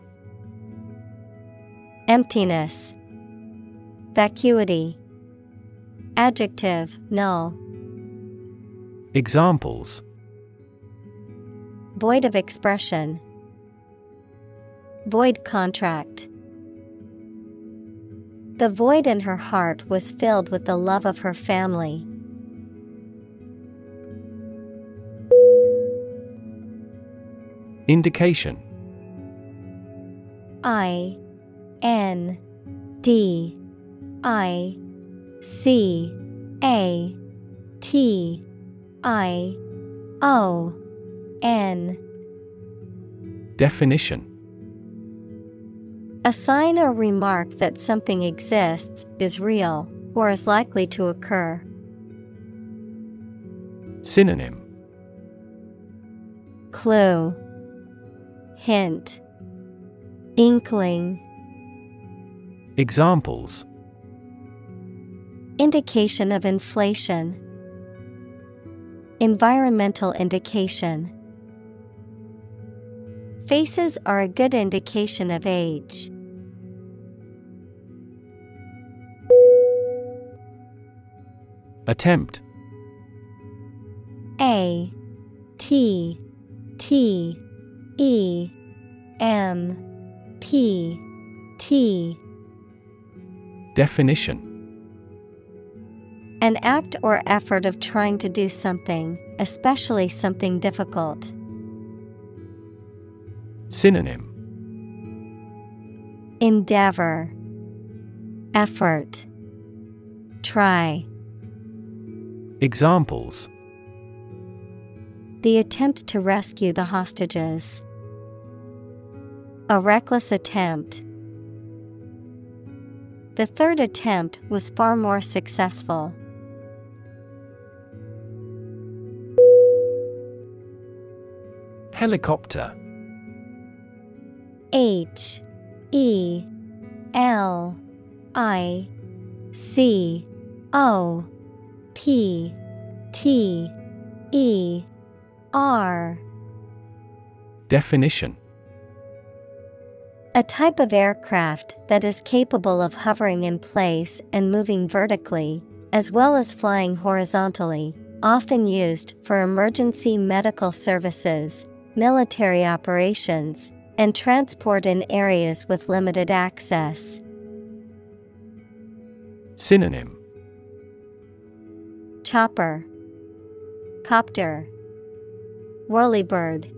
Emptiness, Vacuity, Adjective, null, Examples. Void of expression, void contract. The void in her heart was filled with the love of her family. Indication. I N D I C A T I O N. Definition A sign or remark that something exists, is real, or is likely to occur. Synonym Clue Hint Inkling Examples Indication of inflation. Environmental indication. Faces are a good indication of age. Attempt A T T E M P T Definition An act or effort of trying to do something, especially something difficult. Synonym Endeavor Effort Try Examples The attempt to rescue the hostages. A reckless attempt. The third attempt was far more successful. Helicopter H E L I C O P T E R Definition. A type of aircraft that is capable of hovering in place and moving vertically, as well as flying horizontally, often used for emergency medical services, military operations, and transport in areas with limited access. Synonym Chopper, Copter, Whirlybird,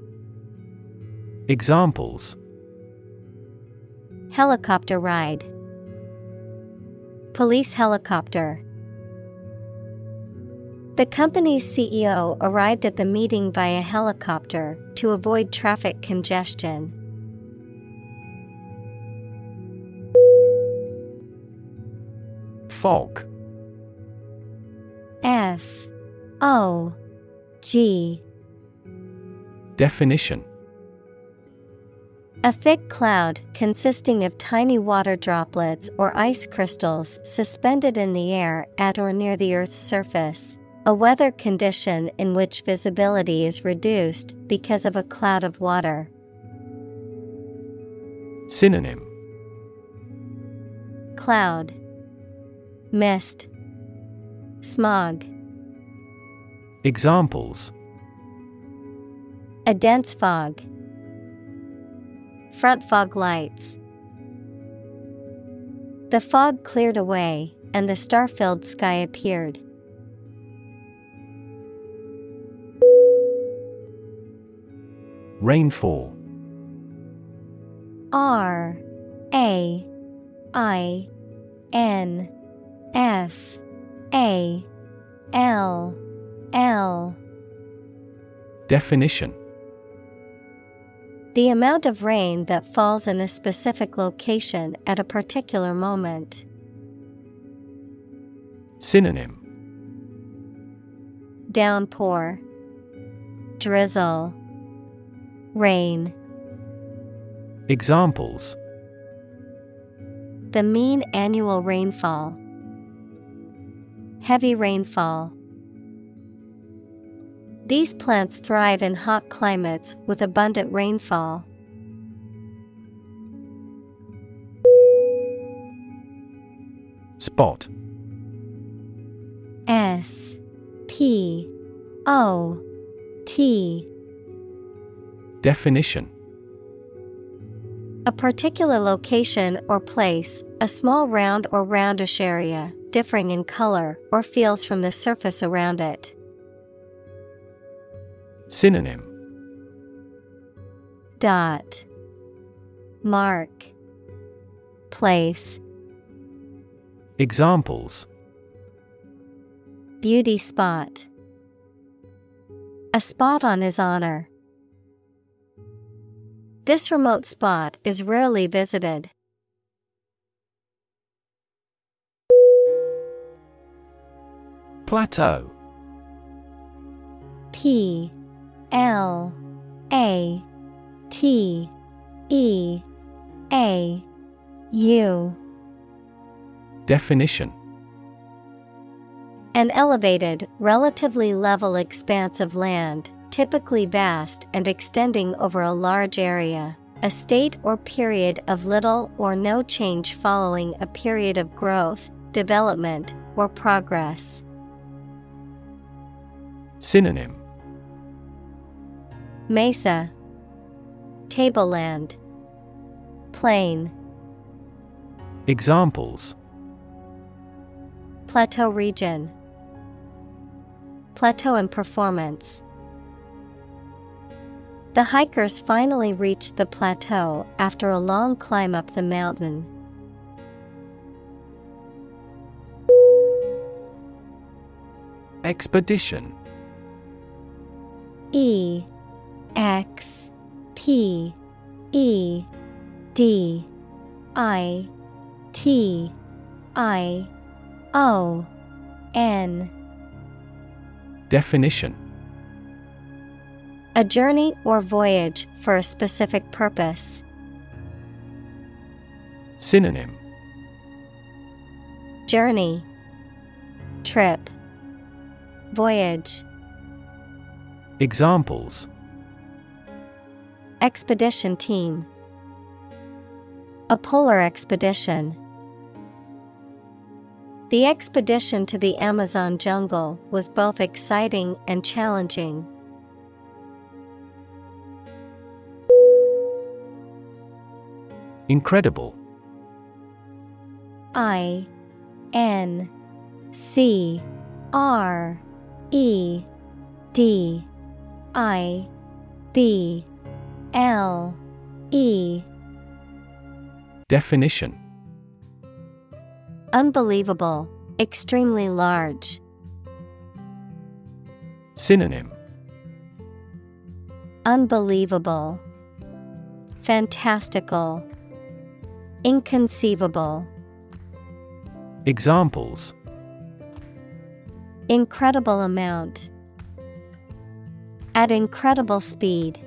Examples Helicopter ride, Police helicopter. The company's CEO arrived at the meeting via helicopter to avoid traffic congestion. Fog F O G. Definition. A thick cloud consisting of tiny water droplets or ice crystals suspended in the air at or near the Earth's surface. A weather condition in which visibility is reduced because of a cloud of water. Synonym. Cloud, Mist, Smog. Examples A dense fog. Front fog lights. The fog cleared away, and the star filled sky appeared. Rainfall R A I N F. A. L. L. Definition. The amount of rain that falls in a specific location at a particular moment. Synonym. Downpour, Drizzle, Rain. Examples. The mean annual rainfall. Heavy rainfall. These plants thrive in hot climates with abundant rainfall. Spot S P O T Definition A particular location or place, a small round or roundish area, differing in color or feels from the surface around it. Synonym Dot Mark Place Examples Beauty spot A spot on his honor. This remote spot is rarely visited. Plateau P L A T E A U Definition An elevated, relatively level expanse of land, typically vast and extending over a large area. A state or period of little or no change following a period of growth, development, or progress. Synonym. Mesa, Tableland, Plain, Examples. Plateau region, Plateau in performance. The hikers finally reached the plateau after a long climb up the mountain. Expedition E X P E D I T I O N. Definition. A journey or voyage for a specific purpose. Synonym. Journey. Trip. Voyage Examples Expedition team A polar expedition. The expedition to the Amazon jungle was both exciting and challenging. Incredible I N C R E D I B L E. Definition. Unbelievable, extremely large. Synonym. Unbelievable, Fantastical, Inconceivable. Examples. Incredible amount. At incredible speed.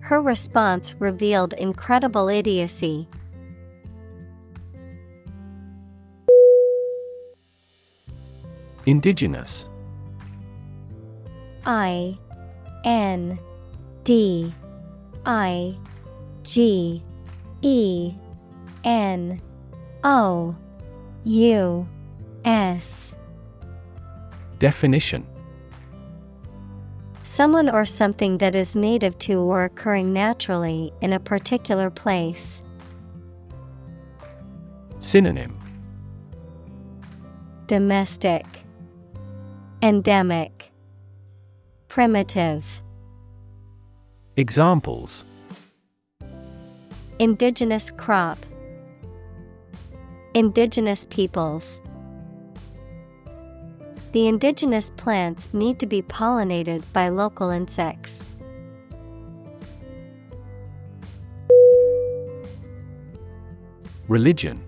Her response revealed incredible idiocy. Indigenous I N D I G E N O U S Definition Someone or something that is native to or occurring naturally in a particular place. Synonym. Domestic. Endemic. Primitive. Examples. Indigenous crop. Indigenous peoples the indigenous plants need to be pollinated by local insects. Religion.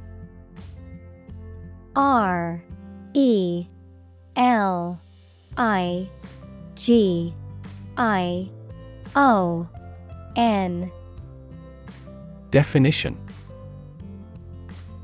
R E L I G I O N. Definition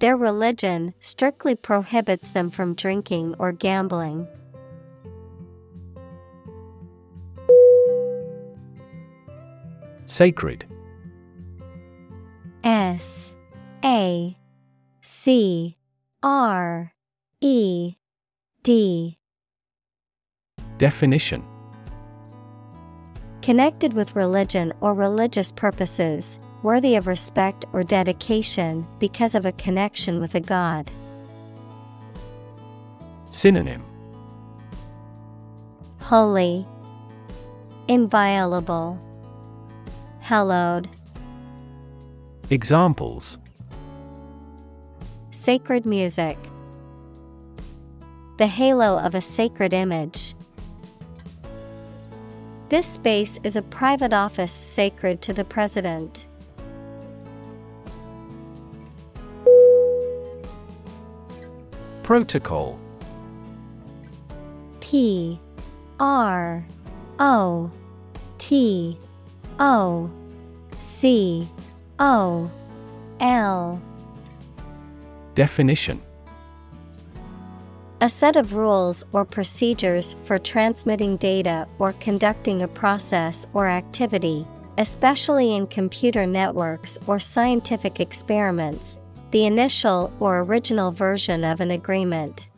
Their religion strictly prohibits them from drinking or gambling. Sacred. S A C R E D. Definition. Connected with religion or religious purposes, worthy of respect or dedication because of a connection with a god. Synonym Holy, Inviolable, Hallowed. Examples Sacred music, The halo of a sacred image. This space is a private office sacred to the President. Protocol. P R O T O C O L. Definition. A set of rules or procedures for transmitting data or conducting a process or activity, especially in computer networks or scientific experiments, the initial or original version of an agreement.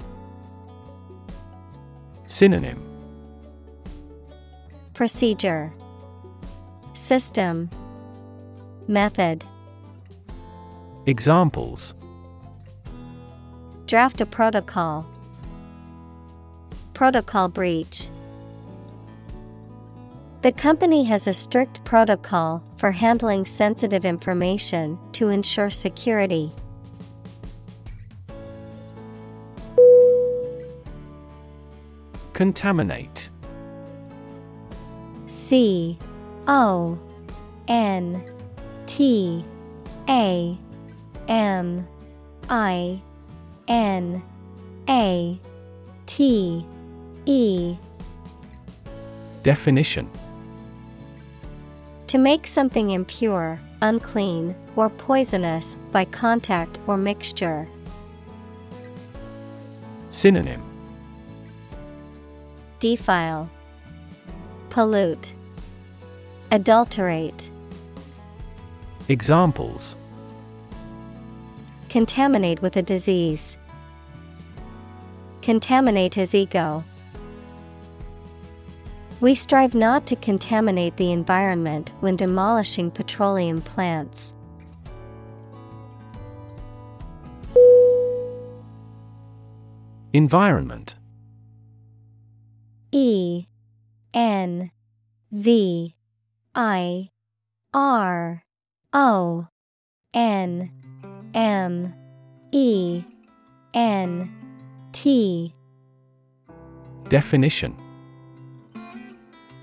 Synonym Procedure System Method Examples Draft a protocol. Protocol breach. The company has a strict protocol for handling sensitive information to ensure security. Contaminate. C O N T A M I N A T E. Definition To make something impure, unclean, or poisonous by contact or mixture. Synonym Defile, Pollute, Adulterate, Examples Contaminate with a disease. Contaminate his ego. We strive not to contaminate the environment when demolishing petroleum plants. Environment. E N V I R O N M E N T. Definition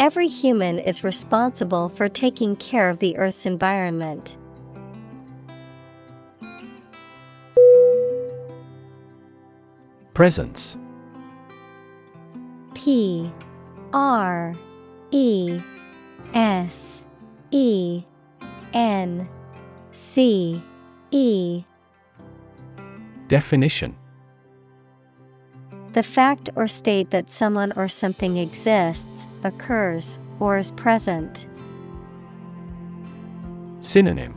Every human is responsible for taking care of the Earth's environment. Presence. P R E S E N C E. Definition The fact or state that someone or something exists, occurs, or is present. Synonym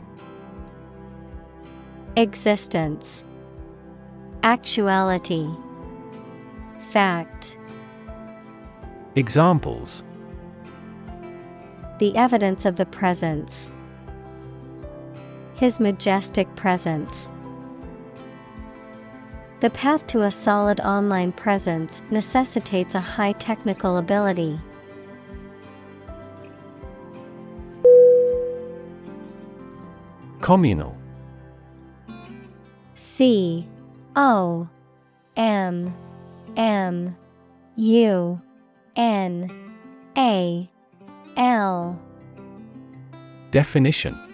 Existence Actuality Fact Examples The evidence of the presence. His majestic presence. The path to a solid online presence necessitates a high technical ability. Communal. C O M M U N A L. Definition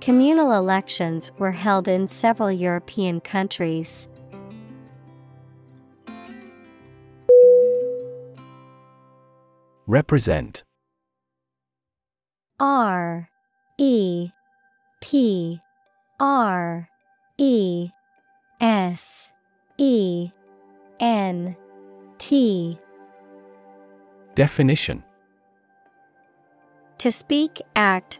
Communal elections were held in several European countries. Represent. R E P R E S E N T. Definition. To speak, act,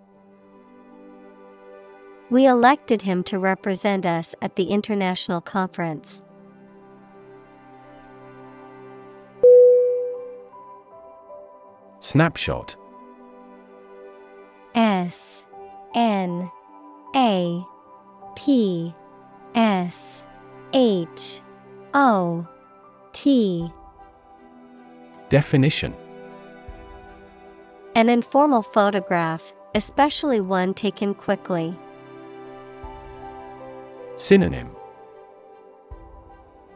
We elected him to represent us at the international conference. Snapshot S N A P S H O T Definition An informal photograph, especially one taken quickly. Synonym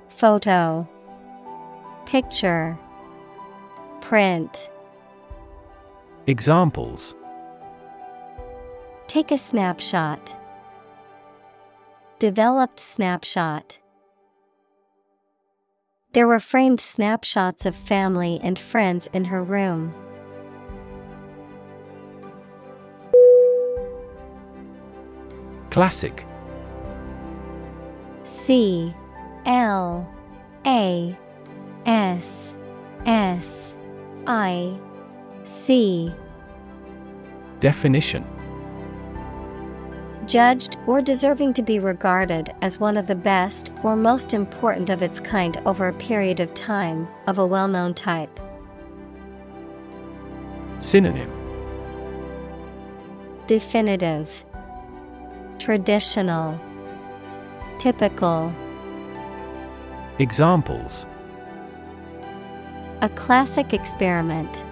Photo Picture Print Examples Take a snapshot. Developed snapshot. There were framed snapshots of family and friends in her room. Classic C L A S S I C Definition Judged or deserving to be regarded as one of the best or most important of its kind over a period of time, of a well known type. Synonym Definitive, Traditional, Typical. Examples A classic experiment.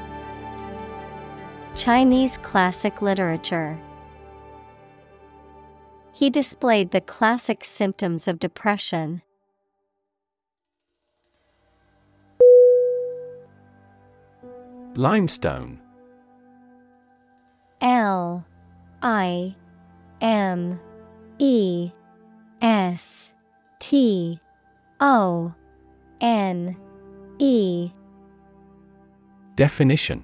Chinese classic literature. He displayed the classic symptoms of depression. Limestone L I M E S T O N E. Definition.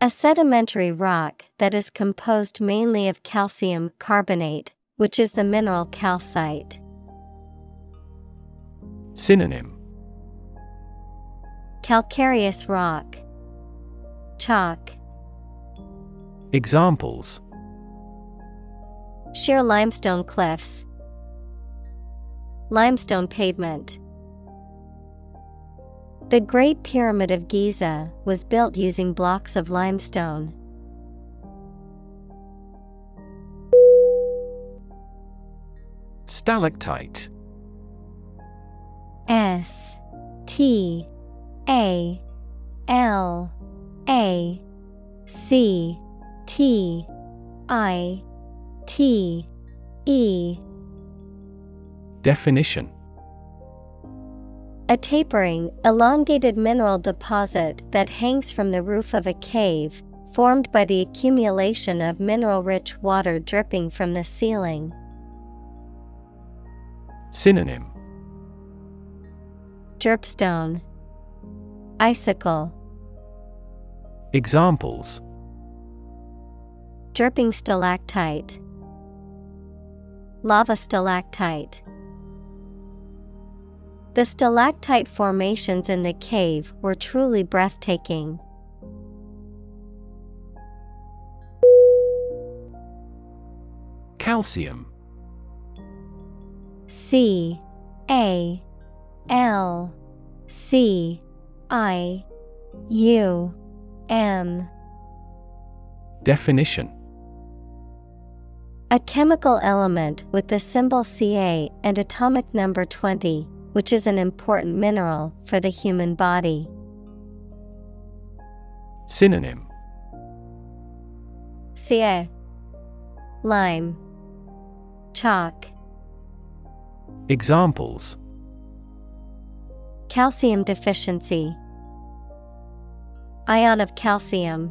A sedimentary rock that is composed mainly of calcium carbonate, which is the mineral calcite. Synonym. Calcareous rock, Chalk, Examples sheer limestone cliffs, Limestone pavement. The Great Pyramid of Giza was built using blocks of limestone. Stalactite S T A L A C T I T E. Definition. A tapering, elongated mineral deposit that hangs from the roof of a cave, formed by the accumulation of mineral rich water dripping from the ceiling. Synonym. Dripstone, Icicle, Examples. Dripping stalactite, Lava stalactite. The stalactite formations in the cave were truly breathtaking. Calcium C A L C I U M Definition A chemical element with the symbol Ca and atomic number 20, which is an important mineral for the human body. Synonym. Ca Lime. Chalk. Examples. Calcium deficiency. Ion of calcium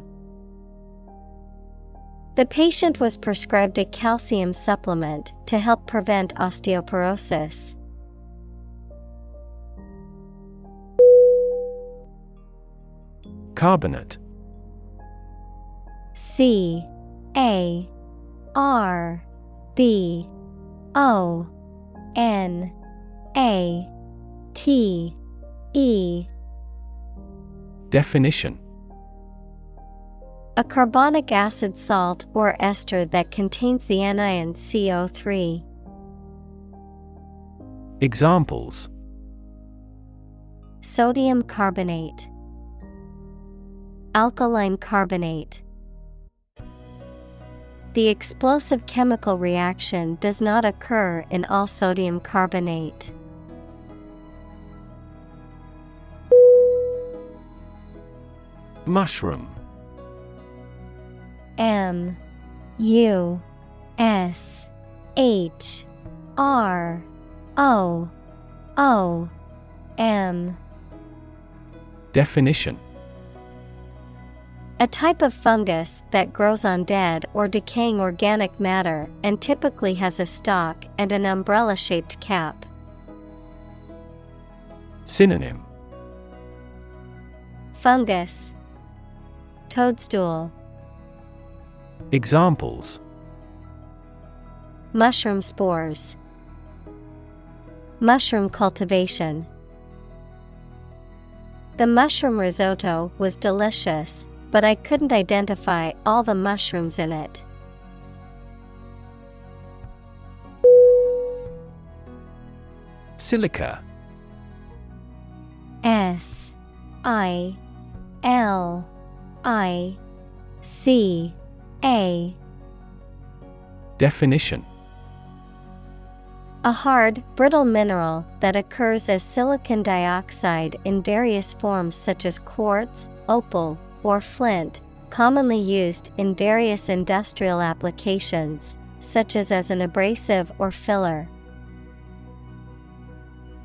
The patient was prescribed a calcium supplement to help prevent osteoporosis. Carbonate. C. A. R. B. O. N. A. T. E. Definition A carbonic acid salt or ester that contains the anion CO3. Examples Sodium carbonate, Alkaline carbonate. The explosive chemical reaction does not occur in all sodium carbonate. Mushroom M U S H R O O M. Definition. A type of fungus that grows on dead or decaying organic matter and typically has a stalk and an umbrella shaped cap. Synonym. Fungus. Toadstool Examples. Mushroom spores. Mushroom cultivation. The mushroom risotto was delicious, but I couldn't identify all the mushrooms in it. Silica. S I L I C A. Definition. A hard, brittle mineral that occurs as silicon dioxide in various forms such as quartz, opal, or flint, commonly used in various industrial applications, such as as an abrasive or filler.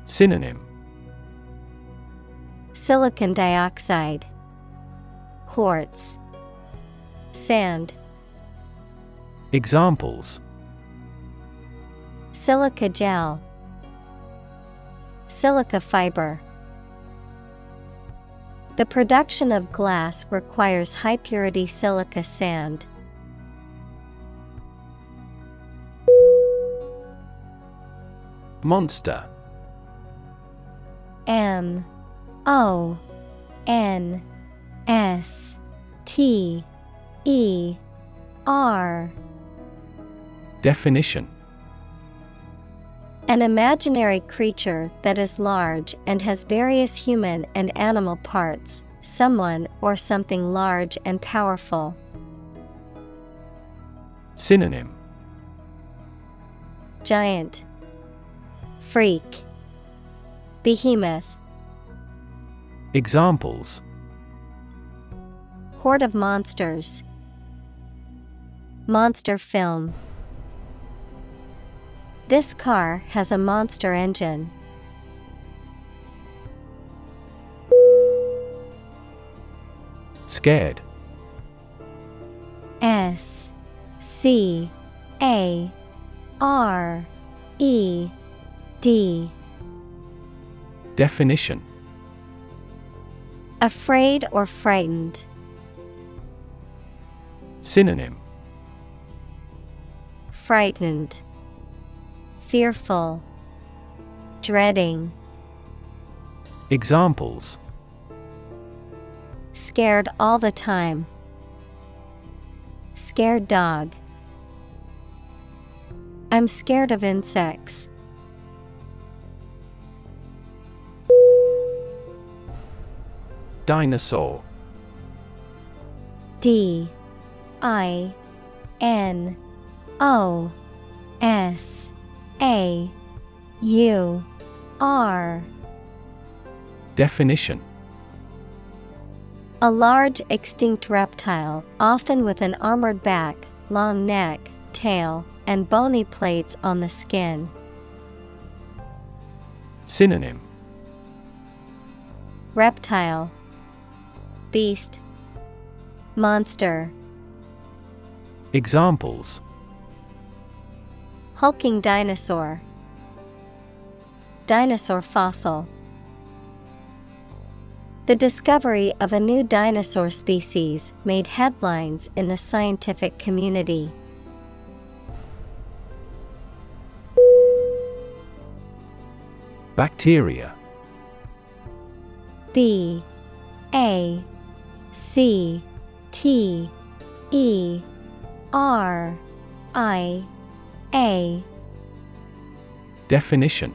Synonym. Silicon dioxide, quartz, sand. Examples. Silica gel, silica fiber. The production of glass requires high purity silica sand. Monster. M. O. N. S. T. E. R Definition. An imaginary creature that is large and has various human and animal parts, someone or something large and powerful. Synonym. Giant. Freak. Behemoth. Examples. Horde of monsters. Monster film This car has a monster engine. Scared S C A R E D Definition Afraid or frightened. Synonym Frightened. Fearful. Dreading. Examples Scared all the time. Scared dog. I'm scared of insects. Dinosaur D I N O S A U R. Definition. A large extinct reptile, often with an armored back, long neck, tail, and bony plates on the skin. Synonym. Reptile. Beast. Monster. Examples Hulking dinosaur. Dinosaur fossil. The discovery of a new dinosaur species made headlines in the scientific community. Bacteria. B A C T E R I A. Definition.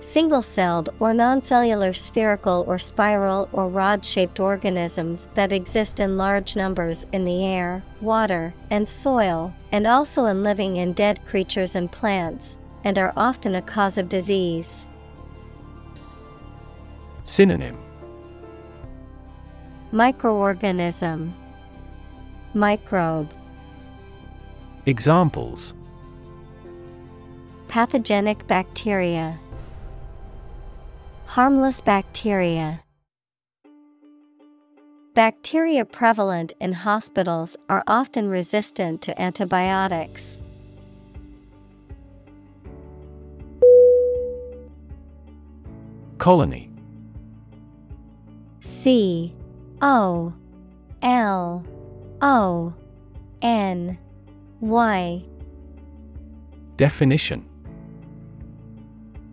Single celled or non-cellular spherical or spiral or rod shaped organisms that exist in large numbers in the air, water, and soil, and also in living and dead creatures and plants, and are often a cause of disease. Synonym. Microorganism. Microbe Examples. Pathogenic bacteria. Harmless bacteria. Bacteria prevalent in hospitals are often resistant to antibiotics. Colony. C O L O N Y Definition.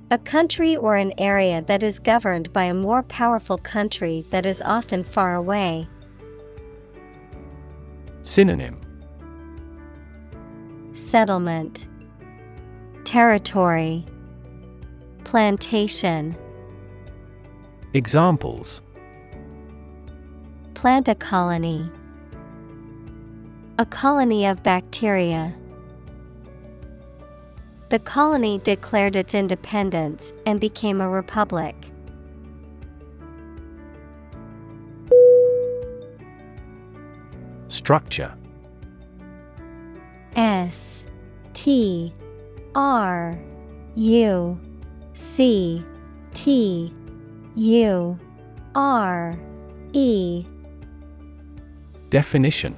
A country or an area that is governed by a more powerful country that is often far away. Synonym. Settlement. Territory. Plantation. Examples. Plant a colony. A colony of bacteria. The colony declared its independence and became a republic. Structure S T R U C T U R E Definition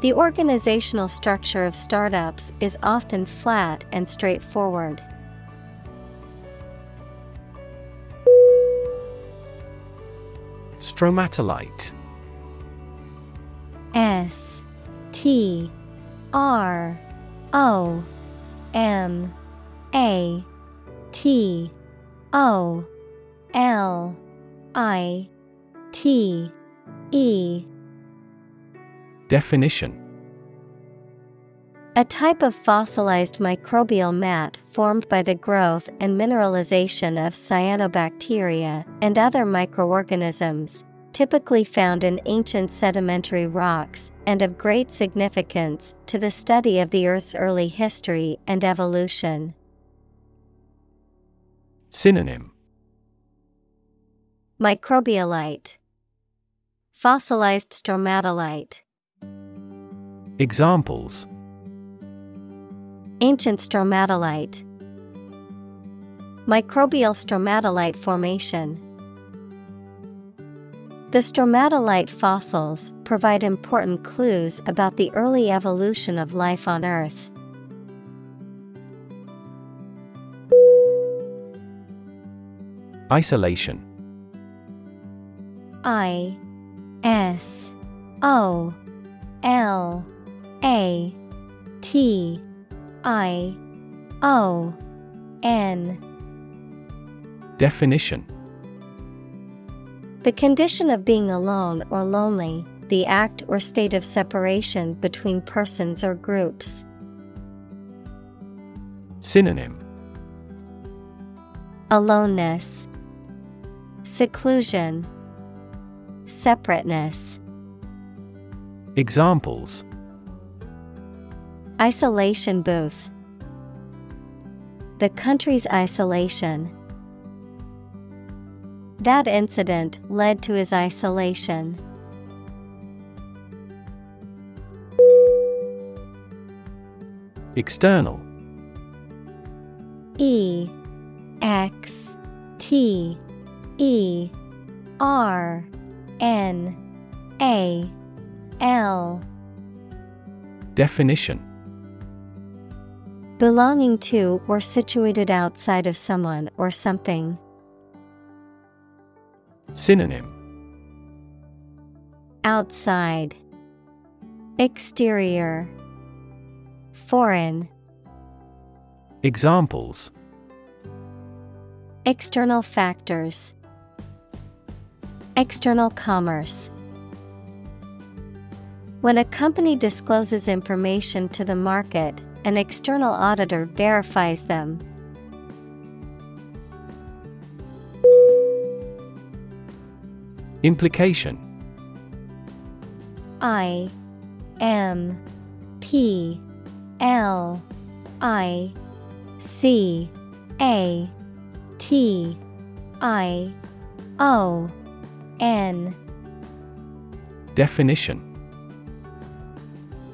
The organizational structure of startups is often flat and straightforward. Stromatolite S T R O M A T O L I T E Definition. A type of fossilized microbial mat formed by the growth and mineralization of cyanobacteria and other microorganisms, typically found in ancient sedimentary rocks and of great significance to the study of the Earth's early history and evolution. Synonym. Microbialite. Fossilized stromatolite Examples. Ancient stromatolite. Microbial stromatolite formation. The stromatolite fossils provide important clues about the early evolution of life on Earth. Isolation. I S O L A T I O N. Definition. The condition of being alone or lonely, the act or state of separation between persons or groups. Synonym. Aloneness, Seclusion, Separateness. Examples Isolation booth. The country's isolation. That incident led to his isolation. External E X T E R N A L Definition Belonging to or situated outside of someone or something. Synonym. Outside. Exterior. Foreign. Examples. External factors. External commerce. When a company discloses information to the market, an external auditor verifies them. Implication. I M P L I C A T I O N. Definition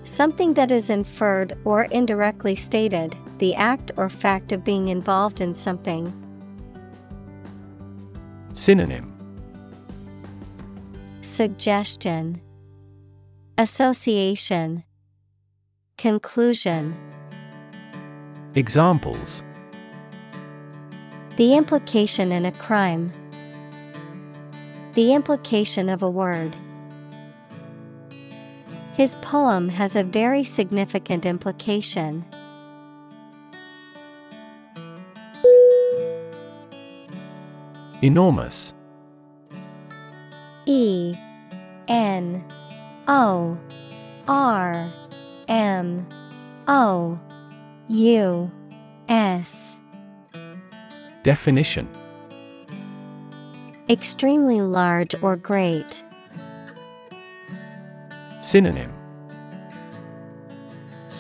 Something that is inferred or indirectly stated, the act or fact of being involved in something. Synonym Suggestion Association Conclusion Examples The implication in a crime. The implication of a word. His poem has a very significant implication. Enormous. E N O R M O U S. Definition Extremely large or great. Synonym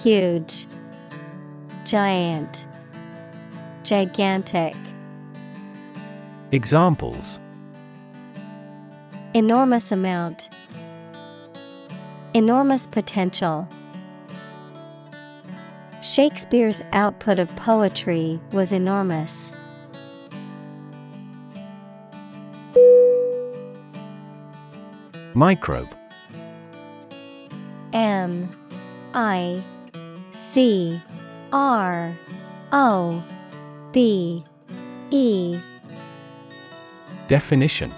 Huge, Giant, Gigantic. Examples Enormous amount, Enormous potential. Shakespeare's output of poetry was enormous. Microbe M I C R O B E. Definition.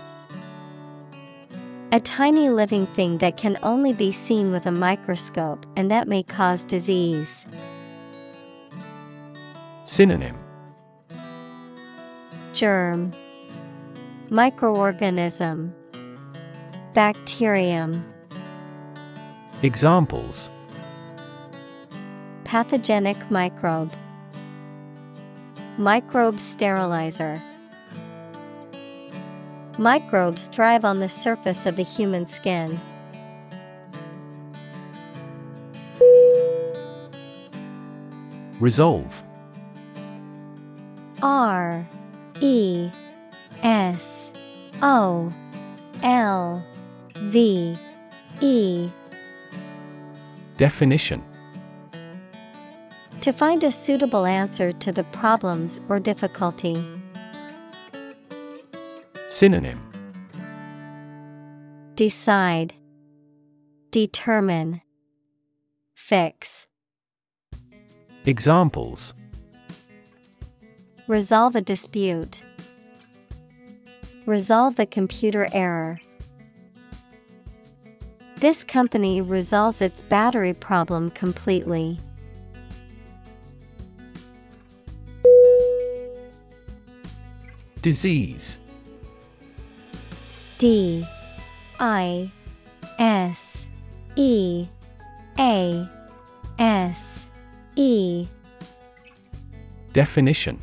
A tiny living thing that can only be seen with a microscope and that may cause disease. Synonym. Germ. Microorganism. Bacterium Examples. Pathogenic microbe. Microbe sterilizer. Microbes thrive on the surface of the human skin. Resolve. R E S O L V E Definition To find a suitable answer to the problems or difficulty. Synonym Decide, Determine, Fix. Examples Resolve a dispute. Resolve the computer error. This company resolves its battery problem completely. Disease. D. I. S. E. A. S. E. Definition.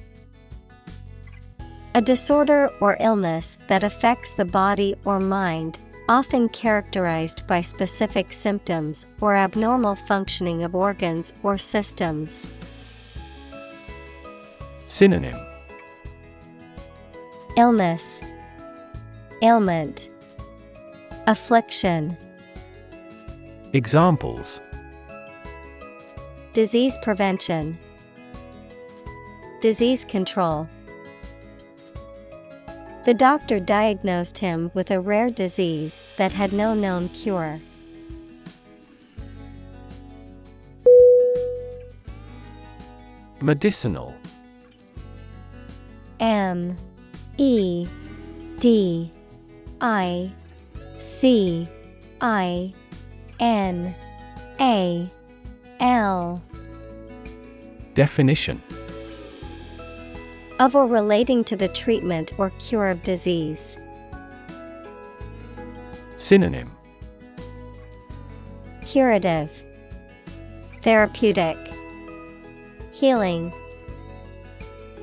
A disorder or illness that affects the body or mind, often characterized by specific symptoms or abnormal functioning of organs or systems. Synonym. Illness, Ailment, Affliction, Examples. Disease prevention, Disease control. The doctor diagnosed him with a rare disease that had no known cure. Medicinal. M E D I C I N A L. Definition of or relating to the treatment or cure of disease. Synonym Curative, Therapeutic, Healing,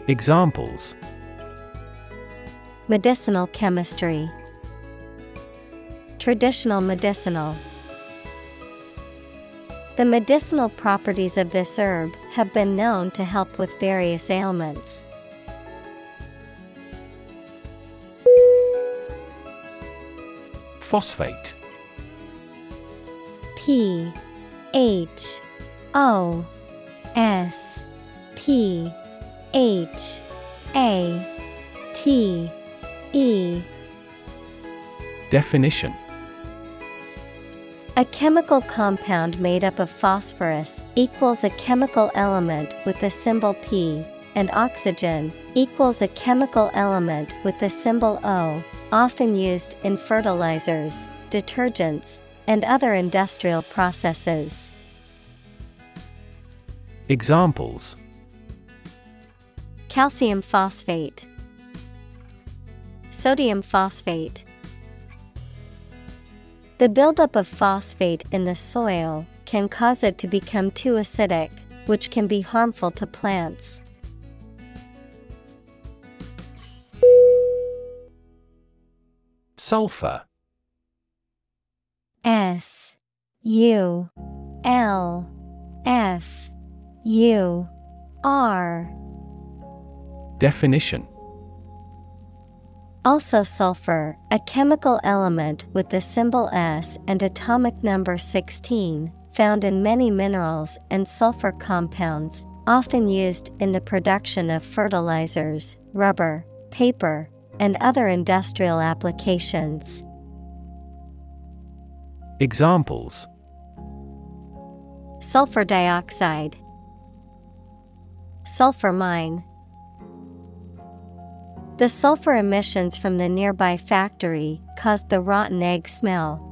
Examples Medicinal chemistry, Traditional medicinal. The medicinal properties of this herb have been known to help with various ailments. Phosphate. P H O S P H A T E. Definition. A chemical compound made up of phosphorus equals a chemical element with the symbol P, and oxygen equals a chemical element with the symbol O, often used in fertilizers, detergents, and other industrial processes. Examples Calcium phosphate, Sodium phosphate. The buildup of phosphate in the soil can cause it to become too acidic, which can be harmful to plants. Sulfur S U L F U R. Definition. Also sulfur, a chemical element with the symbol S and atomic number 16, found in many minerals and sulfur compounds, often used in the production of fertilizers, rubber, paper, and other industrial applications. Examples Sulfur dioxide, Sulfur mine. The sulfur emissions from the nearby factory caused the rotten egg smell.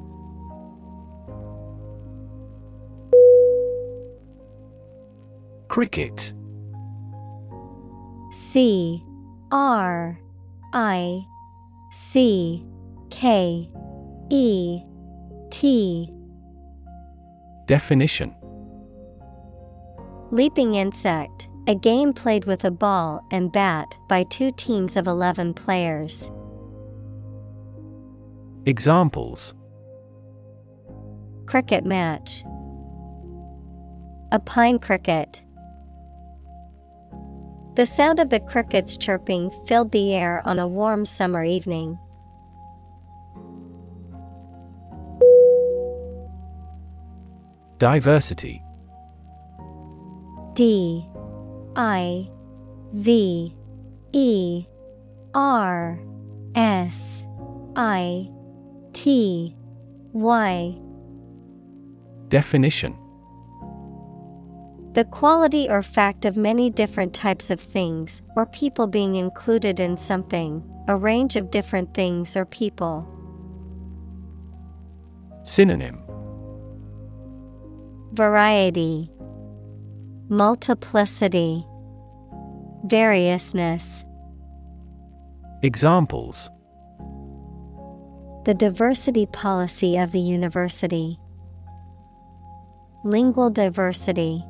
Cricket C R I C K E T Definition Leaping insect, a game played with a ball and bat by two teams of 11 players. Examples Cricket match. A pine cricket. The sound of the crickets chirping filled the air on a warm summer evening. Diversity. D I V E R S I T Y. Definition The quality or fact of many different types of things or people being included in something, a range of different things or people. Synonym Variety, Multiplicity, Variousness. Examples The diversity policy of the university. Lingual diversity.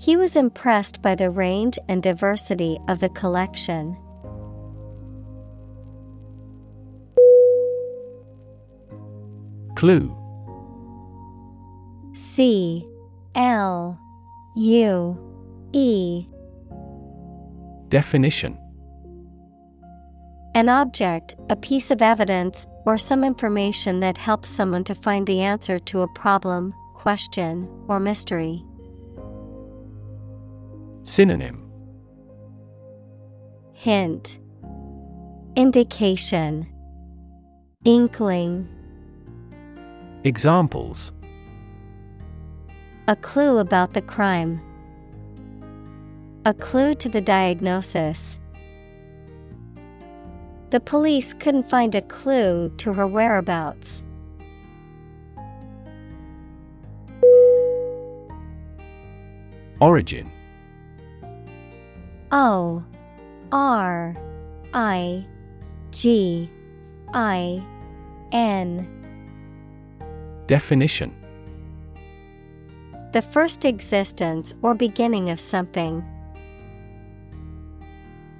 He was impressed by the range and diversity of the collection. Clue. C. L. U. E. Definition. An object, a piece of evidence, or some information that helps someone to find the answer to a problem, question, or mystery. Synonym Hint Indication Inkling Examples A clue about the crime. A clue to the diagnosis. The police couldn't find a clue to her whereabouts. Origin O R I G I N. Definition. The first existence or beginning of something.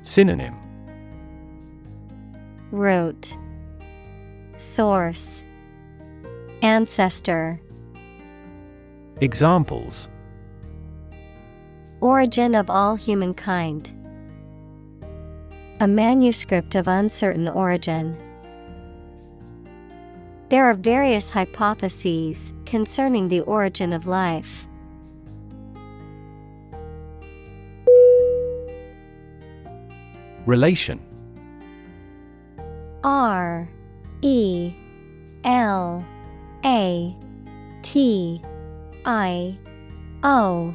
Synonym. Root. Source. Ancestor. Examples Origin of all humankind. A manuscript of uncertain origin. There are various hypotheses concerning the origin of life. Relation R E L A T I O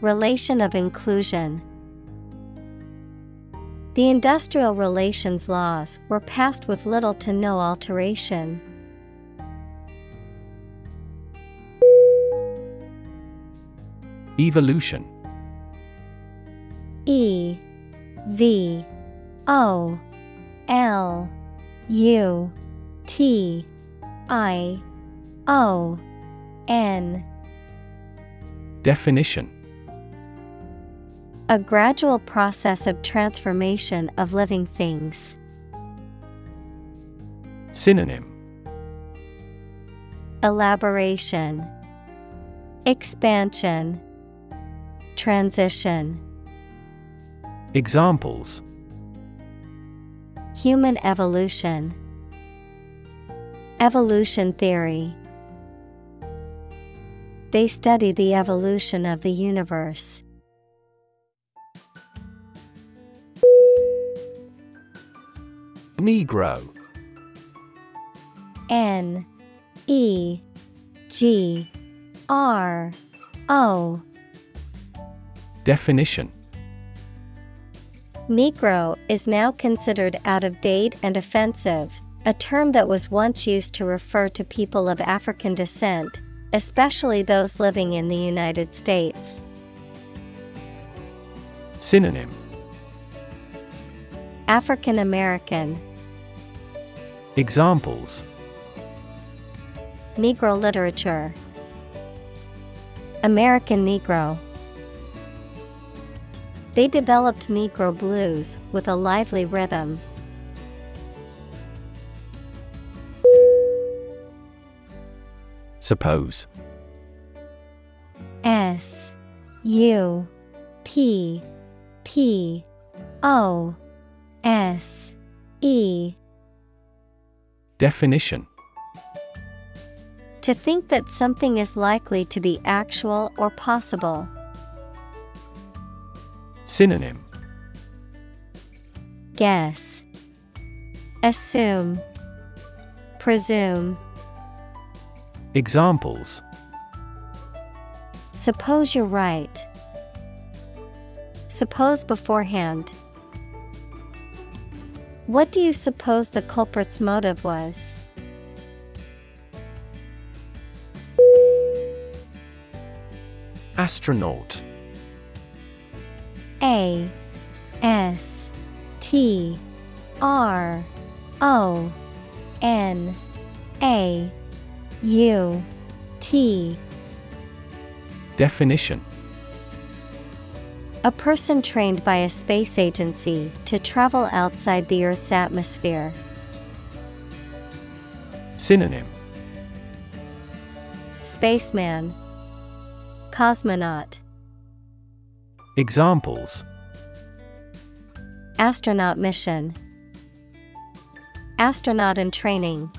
Relation of inclusion. The industrial relations laws were passed with little to no alteration. Evolution E V O L U T I O N Definition A gradual process of transformation of living things. Synonym. Elaboration. Expansion. Transition. Examples. Human evolution. Evolution theory. They study the evolution of the universe. Negro N E G R O. Definition. Negro is now considered out of date and offensive, a term that was once used to refer to people of African descent, especially those living in the United States. Synonym. African American, Examples Negro literature, American Negro. They developed Negro blues with a lively rhythm. Suppose S U P P O S E Definition To think that something is likely to be actual or possible. Synonym Guess, Assume, Presume. Examples Suppose you're right. Suppose beforehand. What do you suppose the culprit's motive was? Astronaut. A S T R O N A U T. Definition A person trained by a space agency to travel outside the Earth's atmosphere. Synonym. Spaceman. Cosmonaut. Examples. Astronaut mission. Astronaut in training.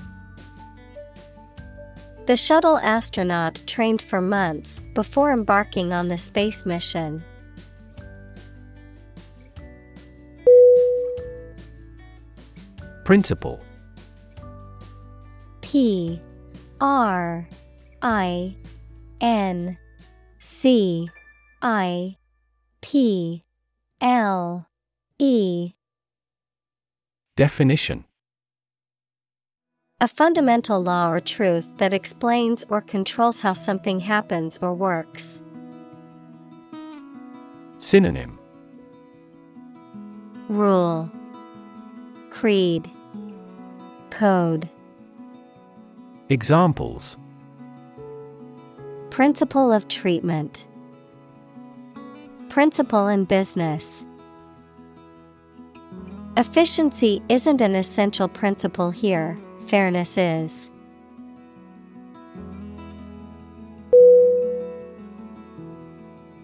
The shuttle astronaut trained for months before embarking on the space mission. Principle. P R I N C I P L E. Definition. A fundamental law or truth that explains or controls how something happens or works. Synonym. Rule. Creed Code. Examples. Principle of treatment. Principle in business. Efficiency isn't an essential principle here, fairness is.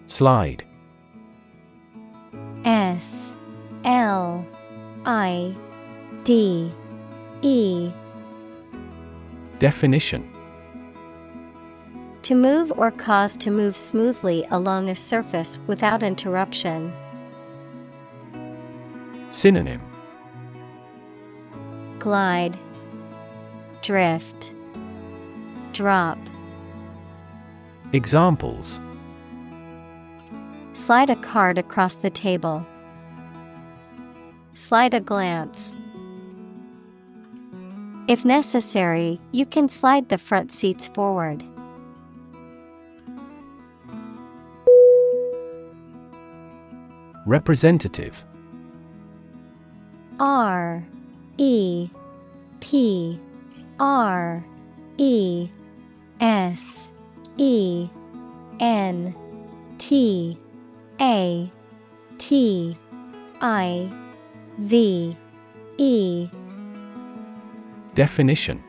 Slide. S L I D E Definition To move or cause to move smoothly along a surface without interruption. Synonym Glide, Drift, Drop. Examples Slide a card across the table. Slide a glance. If necessary, you can slide the front seats forward. Representative R E P R E S E N T A T I V E Definition.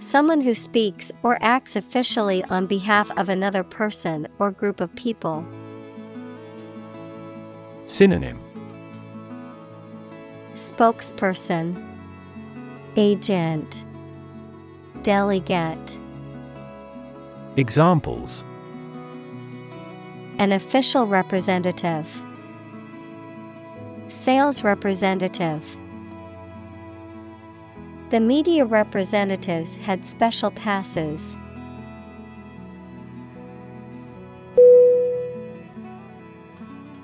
Someone who speaks or acts officially on behalf of another person or group of people. Synonym. Spokesperson. Agent. Delegate. Examples. An official representative. Sales representative The media representatives had special passes.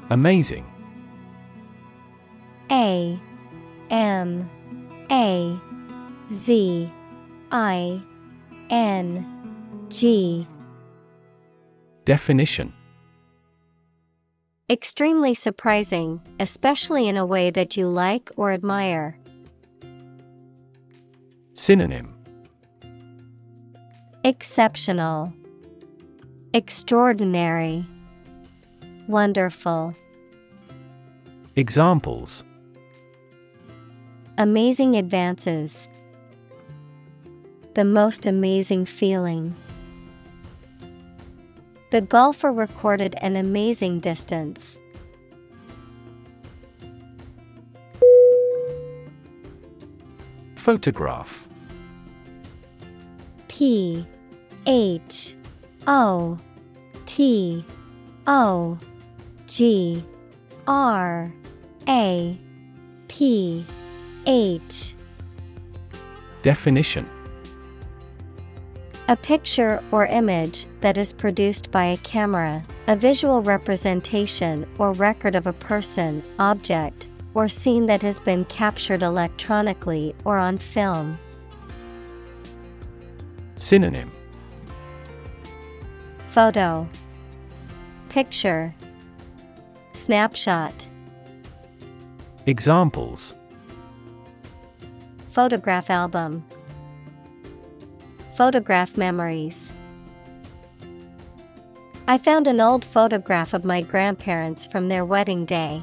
Amazing A M A Z I N G Definition Extremely surprising, especially in a way that you like or admire. Synonym Exceptional, Extraordinary, Wonderful. Examples Amazing advances. The most amazing feeling. The golfer recorded an amazing distance. Photograph. P H O T O G R A P H. Definition. A picture or image that is produced by a camera, a visual representation or record of a person, object, or scene that has been captured electronically or on film. Synonym. Photo. Picture. Snapshot. Examples. Photograph album. Photograph memories. I found an old photograph of my grandparents from their wedding day.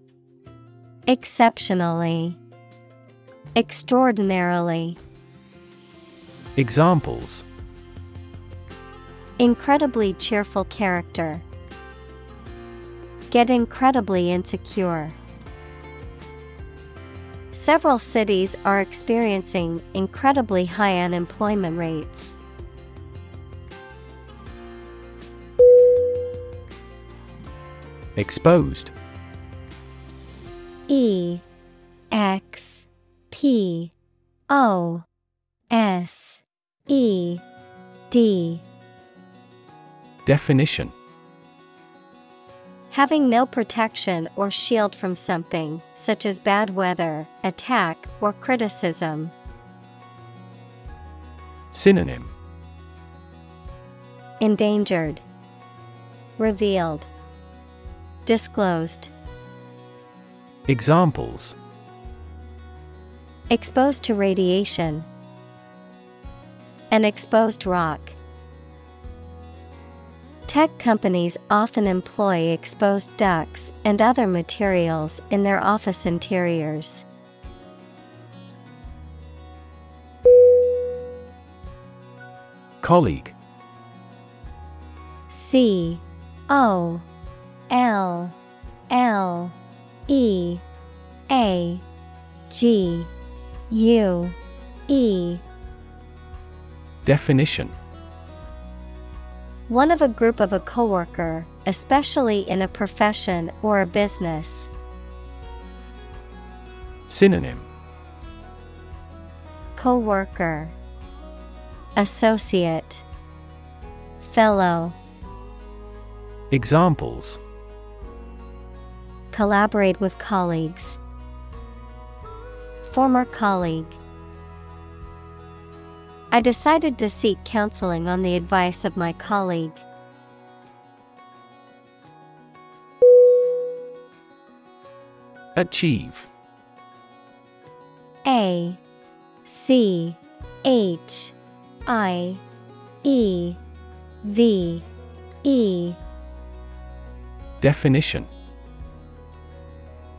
exceptionally, extraordinarily, Examples incredibly cheerful character. Get incredibly insecure. Several cities are experiencing incredibly high unemployment rates. Exposed E X P O S E D. Definition. Having no protection or shield from something, such as bad weather, attack, or criticism. Synonym. Endangered, Revealed, Disclosed. Examples Exposed to radiation. An exposed rock. Tech companies often employ exposed ducts and other materials in their office interiors. Colleague C O L L E A G U E. Definition. One of a group of a coworker, especially in a profession or a business. Synonym. Coworker. Associate. Fellow. Examples Collaborate with colleagues. Former colleague. I decided to seek counseling on the advice of my colleague. Achieve A C H I E V E Definition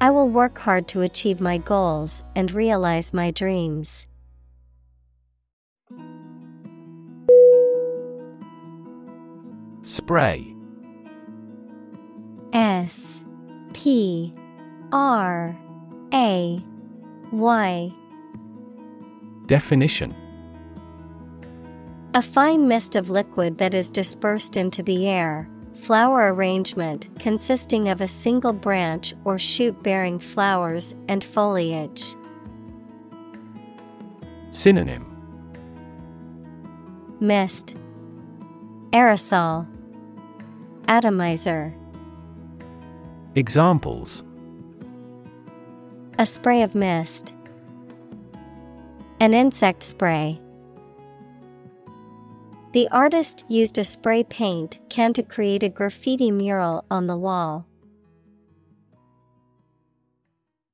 I will work hard to achieve my goals and realize my dreams. Spray S P R A Y Definition A fine mist of liquid that is dispersed into the air. Flower arrangement consisting of a single branch or shoot bearing flowers and foliage. Synonym Mist, Aerosol, Atomizer. Examples A spray of mist. An insect spray. The artist used a spray paint can to create a graffiti mural on the wall.